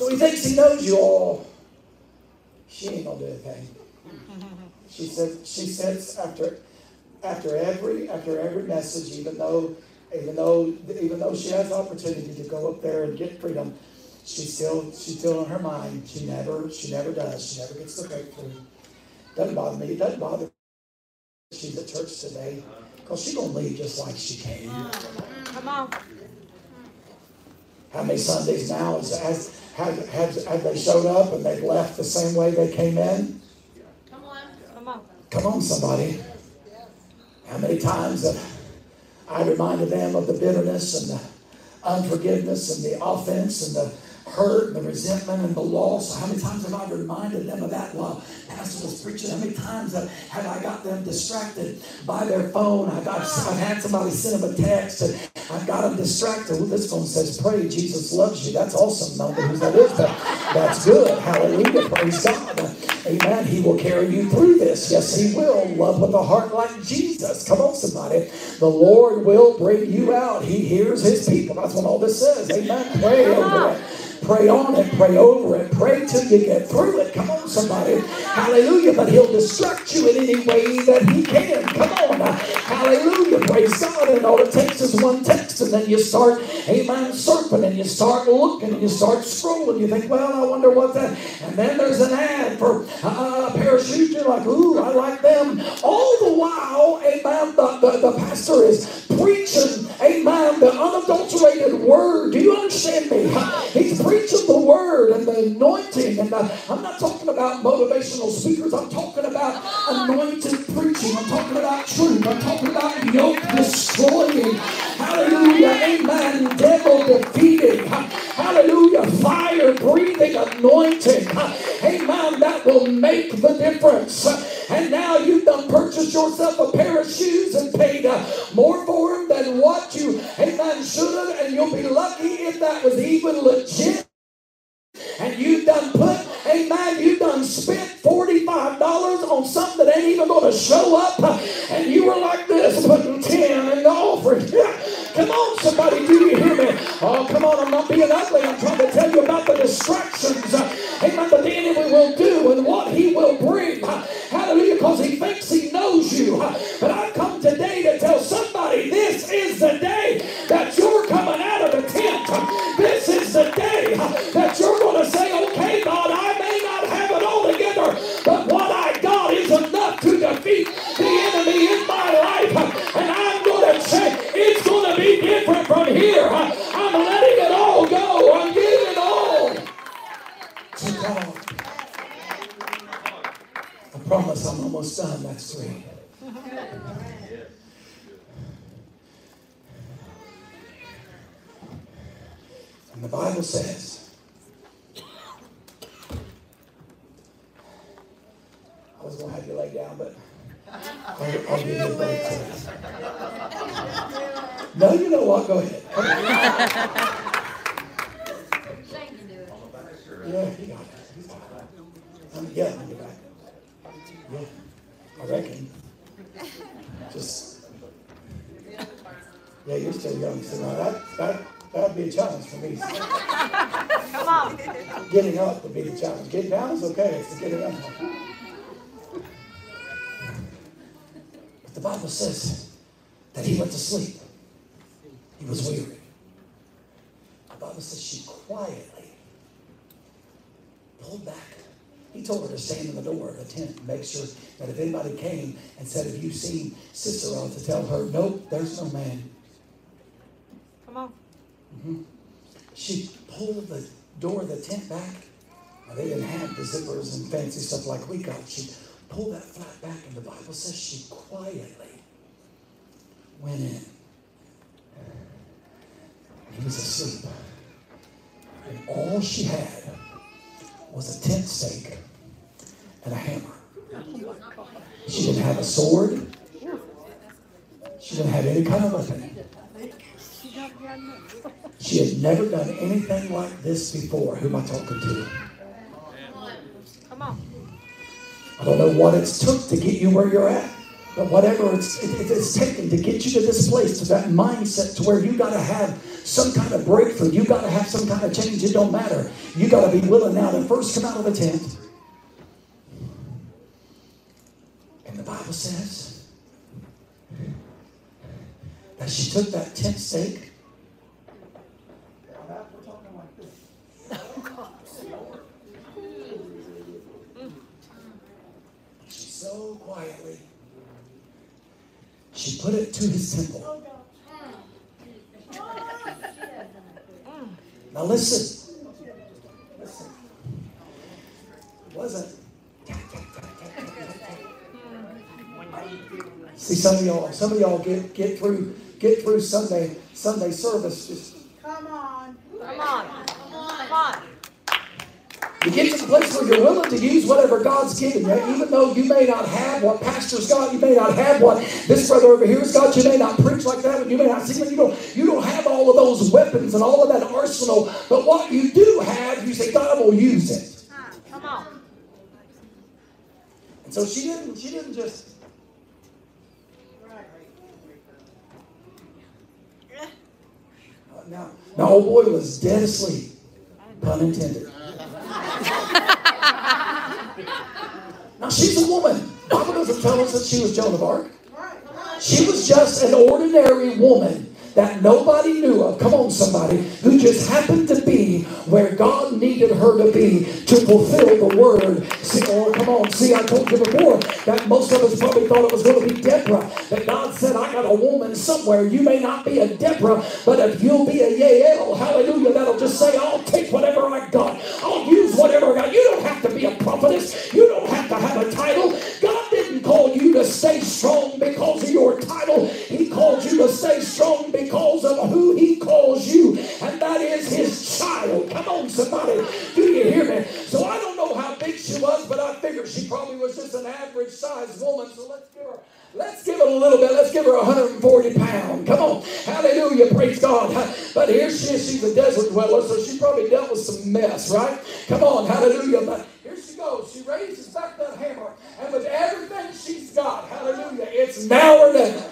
So he thinks he knows you all. She ain't gonna do anything. *laughs* She said she says after after every after every message, even though even though even though she has the opportunity to go up there and get freedom, she still she's still in her mind. She never she never does. She never gets the breakthrough. Doesn't bother me. It doesn't bother me. She's at church today because she's gonna leave just like she came. Come on. How many Sundays now is as have, have, have they showed up and they've left the same way they came in? Come on. Come on. Come on, somebody. How many times have I reminded them of the bitterness and the unforgiveness and the offense and the hurt and the resentment and the loss. How many times have I reminded them of that while Pastor was preaching? How many times have I got them distracted by their phone? I got, I've had somebody send them a text and I've got them distracted. Well, this phone says, Pray, Jesus loves you. That's awesome. No, who that is, but that's good. Hallelujah. Praise God. Amen. He will carry you through this. Yes, He will. Love with a heart like Jesus. Come on, somebody. The Lord will bring you out. He hears His people. That's what all this says. Amen. Pray over it. Pray on it, pray over it, pray till you get through it. Come on, somebody. Hallelujah. But he'll distract you in any way that he can. Come on. Hallelujah. Praise God. And all it takes is one text, and then you start, amen, surfing, and you start looking, and you start scrolling. You think, well, I wonder what that. And then there's an ad for uh, a shoes. You're like, ooh, I like them. All the while, amen, the, the, the pastor is preaching, amen, the unadulterated word. Do you understand me? He's preaching the word and the anointing. And the, I'm not talking about motivational speakers. I'm talking about anointed preaching. I'm talking about truth. I'm talking about yoke destroying. Hallelujah. Amen. Devil defeating. Hallelujah. Fire breathing anointing. Amen. That will make the difference. And now you've done purchased yourself a pair of shoes and paid uh, more for them than what you, amen, should have. And you'll be lucky if that was even legit. And you've done put, amen, you've done spent $45 on something that ain't even going to show up. And you were like this, putting 10 in the offering. *laughs* Come on, somebody, do you hear me? Oh, come on, I'm not being ugly. I'm trying to tell you about the distractions, amen, that the enemy will do and what he will bring. Hallelujah, because he thinks he knows you. But I've come today to tell somebody this is the day that you're coming out of the tent. This is the day that you're different from here. I'm letting it all go. I'm giving it all to God. I promise I'm almost done. That's three. And the Bible says, I was going to have you lay down, but I'll, I'll give you a break. No, you know what? Go ahead. Yeah, he got it. He's got it. I'm yeah, I'm back. Yeah, I reckon. Just yeah, you're still young, so now that that that'd be a challenge for me. Come on. Getting up would be the challenge. Getting down is okay. It's the getting up. But the Bible says that he went to sleep. He was weary. The Bible says she quietly pulled back. He told her to stand in the door of the tent and make sure that if anybody came and said, Have you seen Sisera? to tell her, Nope, there's no man. Come on. Mm-hmm. She pulled the door of the tent back. Now, they didn't have the zippers and fancy stuff like we got. She pulled that flap back, and the Bible says she quietly went in. He was asleep. And all she had was a tent stake and a hammer. She didn't have a sword. She didn't have any kind of weapon. She had never done anything like this before. Who am I talking to? Come on. I don't know what it's took to get you where you're at, but whatever it's, it, it's taken to get you to this place, to that mindset, to where you got to have some kind of breakthrough. You got to have some kind of change. It don't matter. You got to be willing now to first come out of the tent. And the Bible says that she took that tent stake. She so quietly, she put it to his temple. Now listen. Listen. It wasn't. See some of y'all, some of y'all get get through get through Sunday Sunday service just Come on. Come on. Come on. Come on. You get to the place where you're willing to use whatever God's given you, even though you may not have what pastor's got, you may not have what this brother over here's got, you may not preach like that, and you may not sing, you don't, you don't have all of those weapons and all of that arsenal, but what you do have, you say, God will use it. Come on. And so she didn't, she didn't just Now, old boy was dead asleep, pun intended. now she's a woman. Bible doesn't tell us that she was Joan of Arc. She was just an ordinary woman that nobody knew of, come on somebody, who just happened to be where God needed her to be to fulfill the word. See, oh, come on, see, I told you before that most of us probably thought it was going to be Deborah. That God said, I got a woman somewhere. You may not be a Deborah, but if you'll be a Yael, hallelujah, that'll just say, I'll take whatever I got. I'll use whatever I got. You don't have to be a prophetess. You don't have to have a title. God didn't call you to stay strong because of your title. He called you to stay strong because of who he calls you, and that is his child. Come on, somebody. Do you hear me? So I don't know how big she was, but I figure she probably was just an average sized woman. So let's give her. Let's give it a little bit. Let's give her 140 pounds. Come on. Hallelujah. Praise God. But here she is. She's a desert dweller, so she probably dealt with some mess, right? Come on. Hallelujah. But goes. She raises back that hammer. And with everything she's got, hallelujah, it's now or never.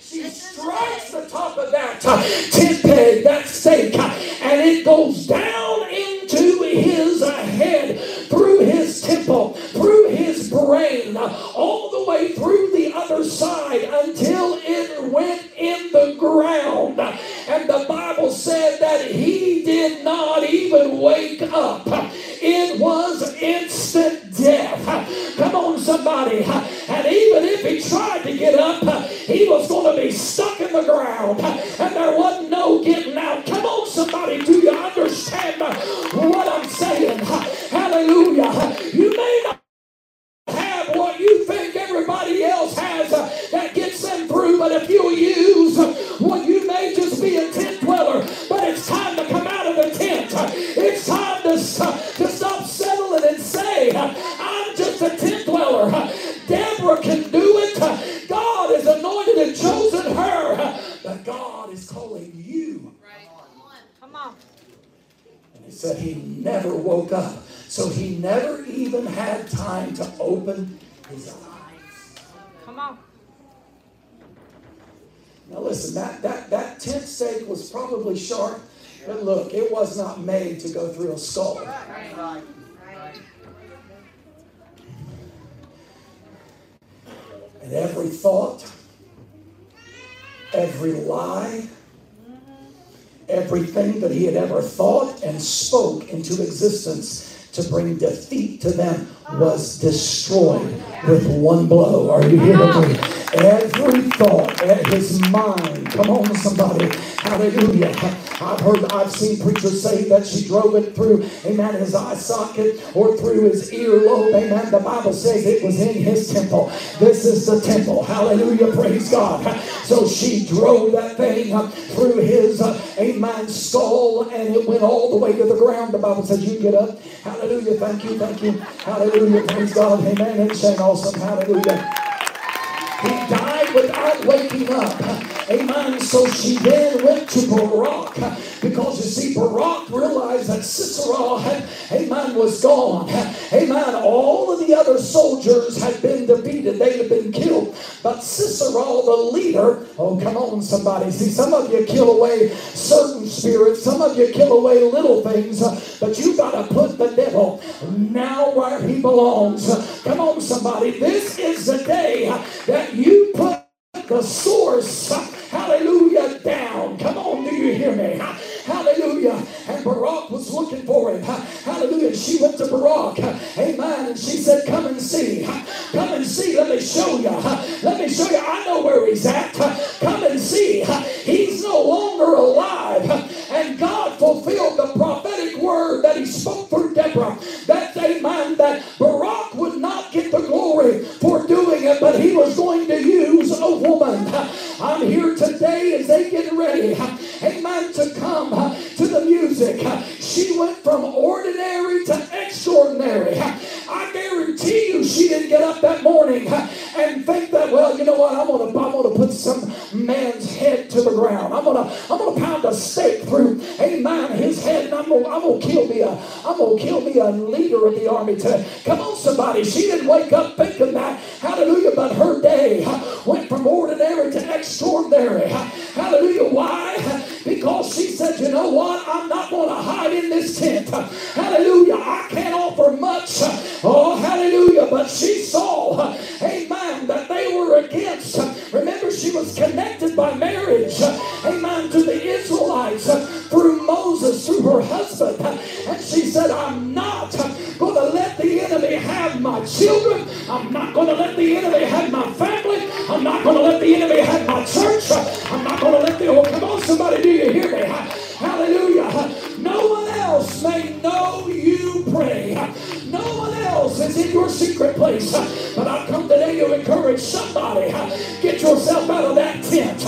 She strikes the top of that uh, tent peg, that stake, uh, and it goes down into existence to bring defeat to them was destroyed with one blow. Are you here hearing me? Every thought, his mind. Come on, somebody. Hallelujah. I've heard, I've seen preachers say that she drove it through, amen, his eye socket or through his earlobe. Amen. The Bible says it was in his temple. Is the temple. Hallelujah. Praise God. So she drove that thing through his, uh, amen, skull and it went all the way to the ground. The Bible says you get up. Hallelujah. Thank you. Thank you. Hallelujah. Praise God. Amen. And saying awesome. Hallelujah. He died without waking up. Amen. So she then went to Barak because you see, Barak realized that Sisera amen, was gone. Amen. All of the other soldiers had been defeated, they had been killed. But Sisera, the leader, oh, come on, somebody. See, some of you kill away certain spirits, some of you kill away little things, but you've got to put the devil now where he belongs. Come on, somebody. This is the day that you put the source, down. Come on, do you hear me? Hallelujah. And Barak was looking for him. Hallelujah. She went to Barak. Amen. And she said, Come and see. Come and see. Let me show you. Let me show you. I know where he's at. Come and see. He's no longer alive. And God fulfilled the prophetic word that he spoke through Deborah. That, amen, that Barak would not get the glory for doing it, but he was going to use a woman. I'm here today as they get ready, amen, to come to the music. She went from ordinary to extraordinary. I guarantee you she didn't get up that morning and think that, well, you know what, I'm gonna, I'm gonna put some man's head to the ground. I'm gonna I'm gonna pound a stake through, amen, his head, and I'm gonna, I'm gonna kill me a I'm gonna kill me a leader of the army today. Come on, somebody. She didn't wake up thinking that. Hallelujah, but her day went from ordinary to extraordinary. Hallelujah. Why? Because she said, you know what? I'm not going to hide in this tent. Hallelujah. I can't offer much. Oh, hallelujah. But she saw, amen, that they were against. Remember, she was connected by marriage, amen, to the Israelites through Moses, through her husband. And she said, I'm not going to let the enemy have my children. I'm not going to let the enemy have my family. I'm not going to let the enemy have my church. I'm not going to let the, oh, come on, somebody, do you hear me? Hallelujah. No one else may know you pray. No one else is in your secret place. But I've come today to encourage somebody. Get yourself out of that tent.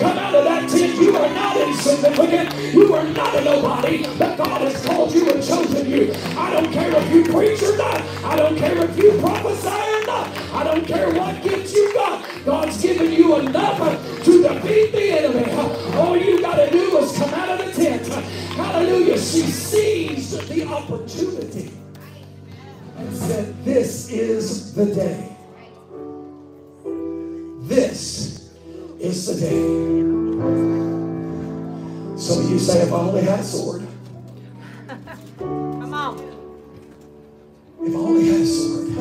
Come out of that tent. You are not insignificant. You are not a nobody. But God has called you and chosen you. I don't care if you preach or not. I don't care if you prophesy the day. This is the day. Some of you say, If I only had a sword. Come on. If I only had a sword.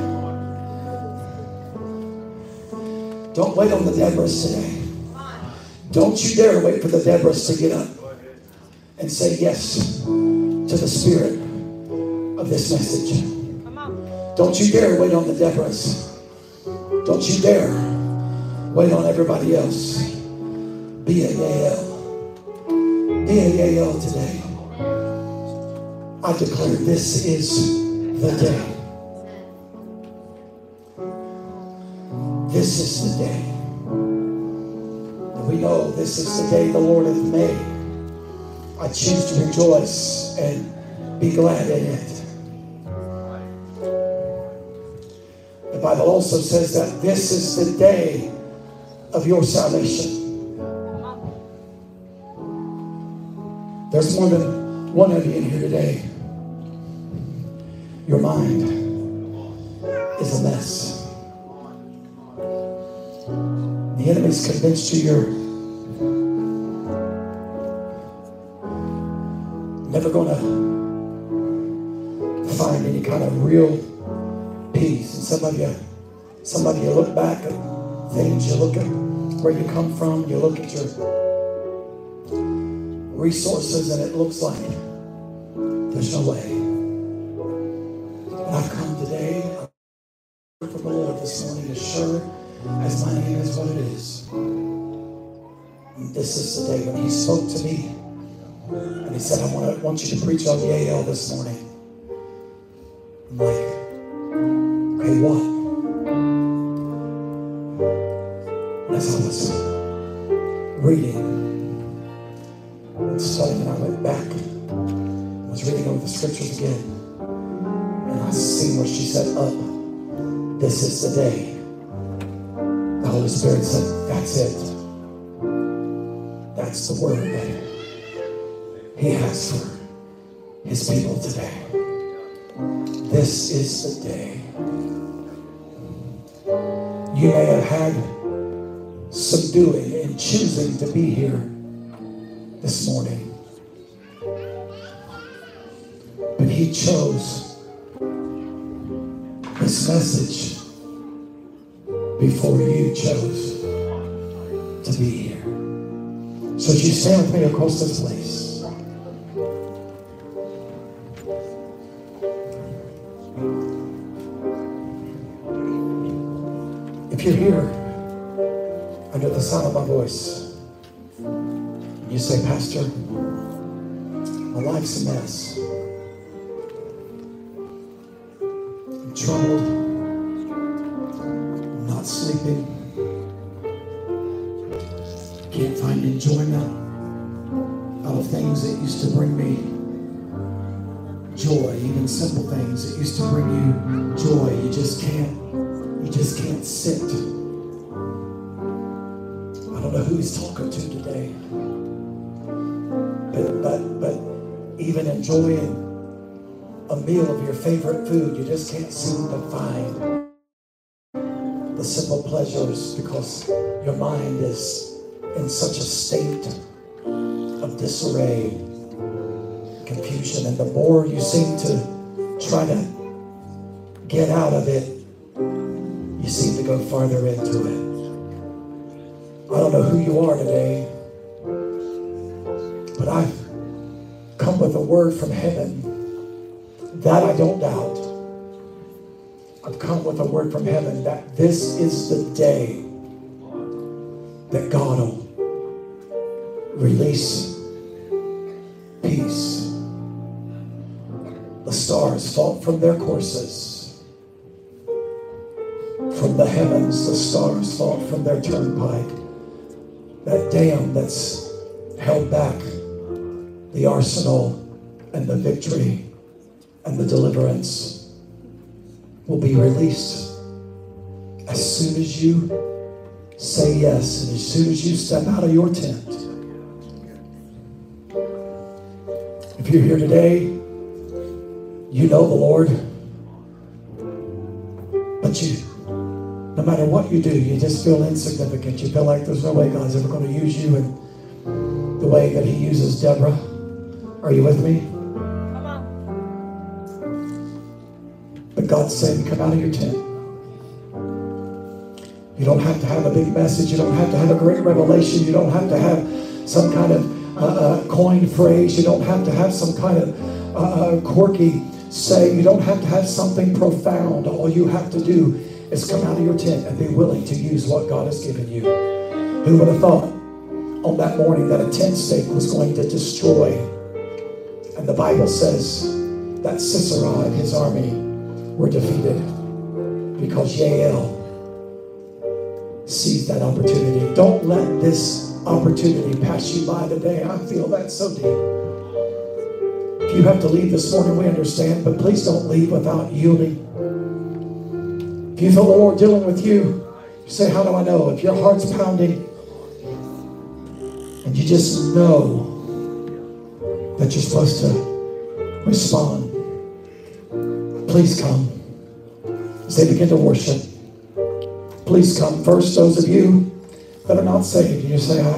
Don't wait on the Deborahs today. Don't you dare wait for the Deborahs to get up and say yes to the spirit of this message. Don't you dare wait on the Deborahs. Don't you dare wait on everybody else. Be a Yael. Be a Yael today. I declare this is the day. This is the day. And we know this is the day the Lord hath made. I choose to rejoice and be glad in it. The Bible also says that this is the day of your salvation. There's more than one of you in here today. Your mind is a mess. The enemy's convinced you you're never going to find any kind of real peace. And some of you, uh, some of you look back at things, you look at where you come from, you look at your resources, and it looks like there's no way. And I've come today from the Lord this morning as sure as my name is what it is. And this is the day when He spoke to me. And He said, I want, to, want you to preach on Yael this morning. I'm like, And as I was reading and studying, I went back, I was reading over the scriptures again, and I seen where she said, Up, this is the day. The Holy Spirit said, That's it. That's the word that He has for His people today. This is the day. You may have had some doing in choosing to be here this morning. But He chose this message before you chose to be here. So you stand with me across this place. Here under the sound of my voice, you say, Pastor, my life's a mess. Enjoying a meal of your favorite food, you just can't seem to find the simple pleasures because your mind is in such a state of disarray, confusion. And the more you seem to try to get out of it, you seem to go farther into it. I don't know who you are today, but a word from heaven that I don't doubt. I've come with a word from heaven that this is the day that God will release peace. The stars fall from their courses. From the heavens, the stars fall from their turnpike. That dam that's held back the arsenal and the victory and the deliverance will be released as soon as you say yes and as soon as you step out of your tent. If you're here today, you know the Lord, but you, no matter what you do, you just feel insignificant. You feel like there's no way God's ever going to use you in the way that He uses Deborah. Are you with me? God's saying, come out of your tent. You don't have to have a big message. You don't have to have a great revelation. You don't have to have some kind of uh, uh, coined phrase. You don't have to have some kind of uh, uh, quirky say. You don't have to have something profound. All you have to do is come out of your tent and be willing to use what God has given you. Who would have thought on that morning that a tent stake was going to destroy? And the Bible says that Sisera and his army were defeated because Yael seized that opportunity. Don't let this opportunity pass you by today. I feel that so deep. If you have to leave this morning, we understand, but please don't leave without yielding. If you feel the Lord dealing with you, you say, How do I know? If your heart's pounding and you just know that you're supposed to respond, please come as they begin to worship. Please come. First, those of you that are not saved, you say, I,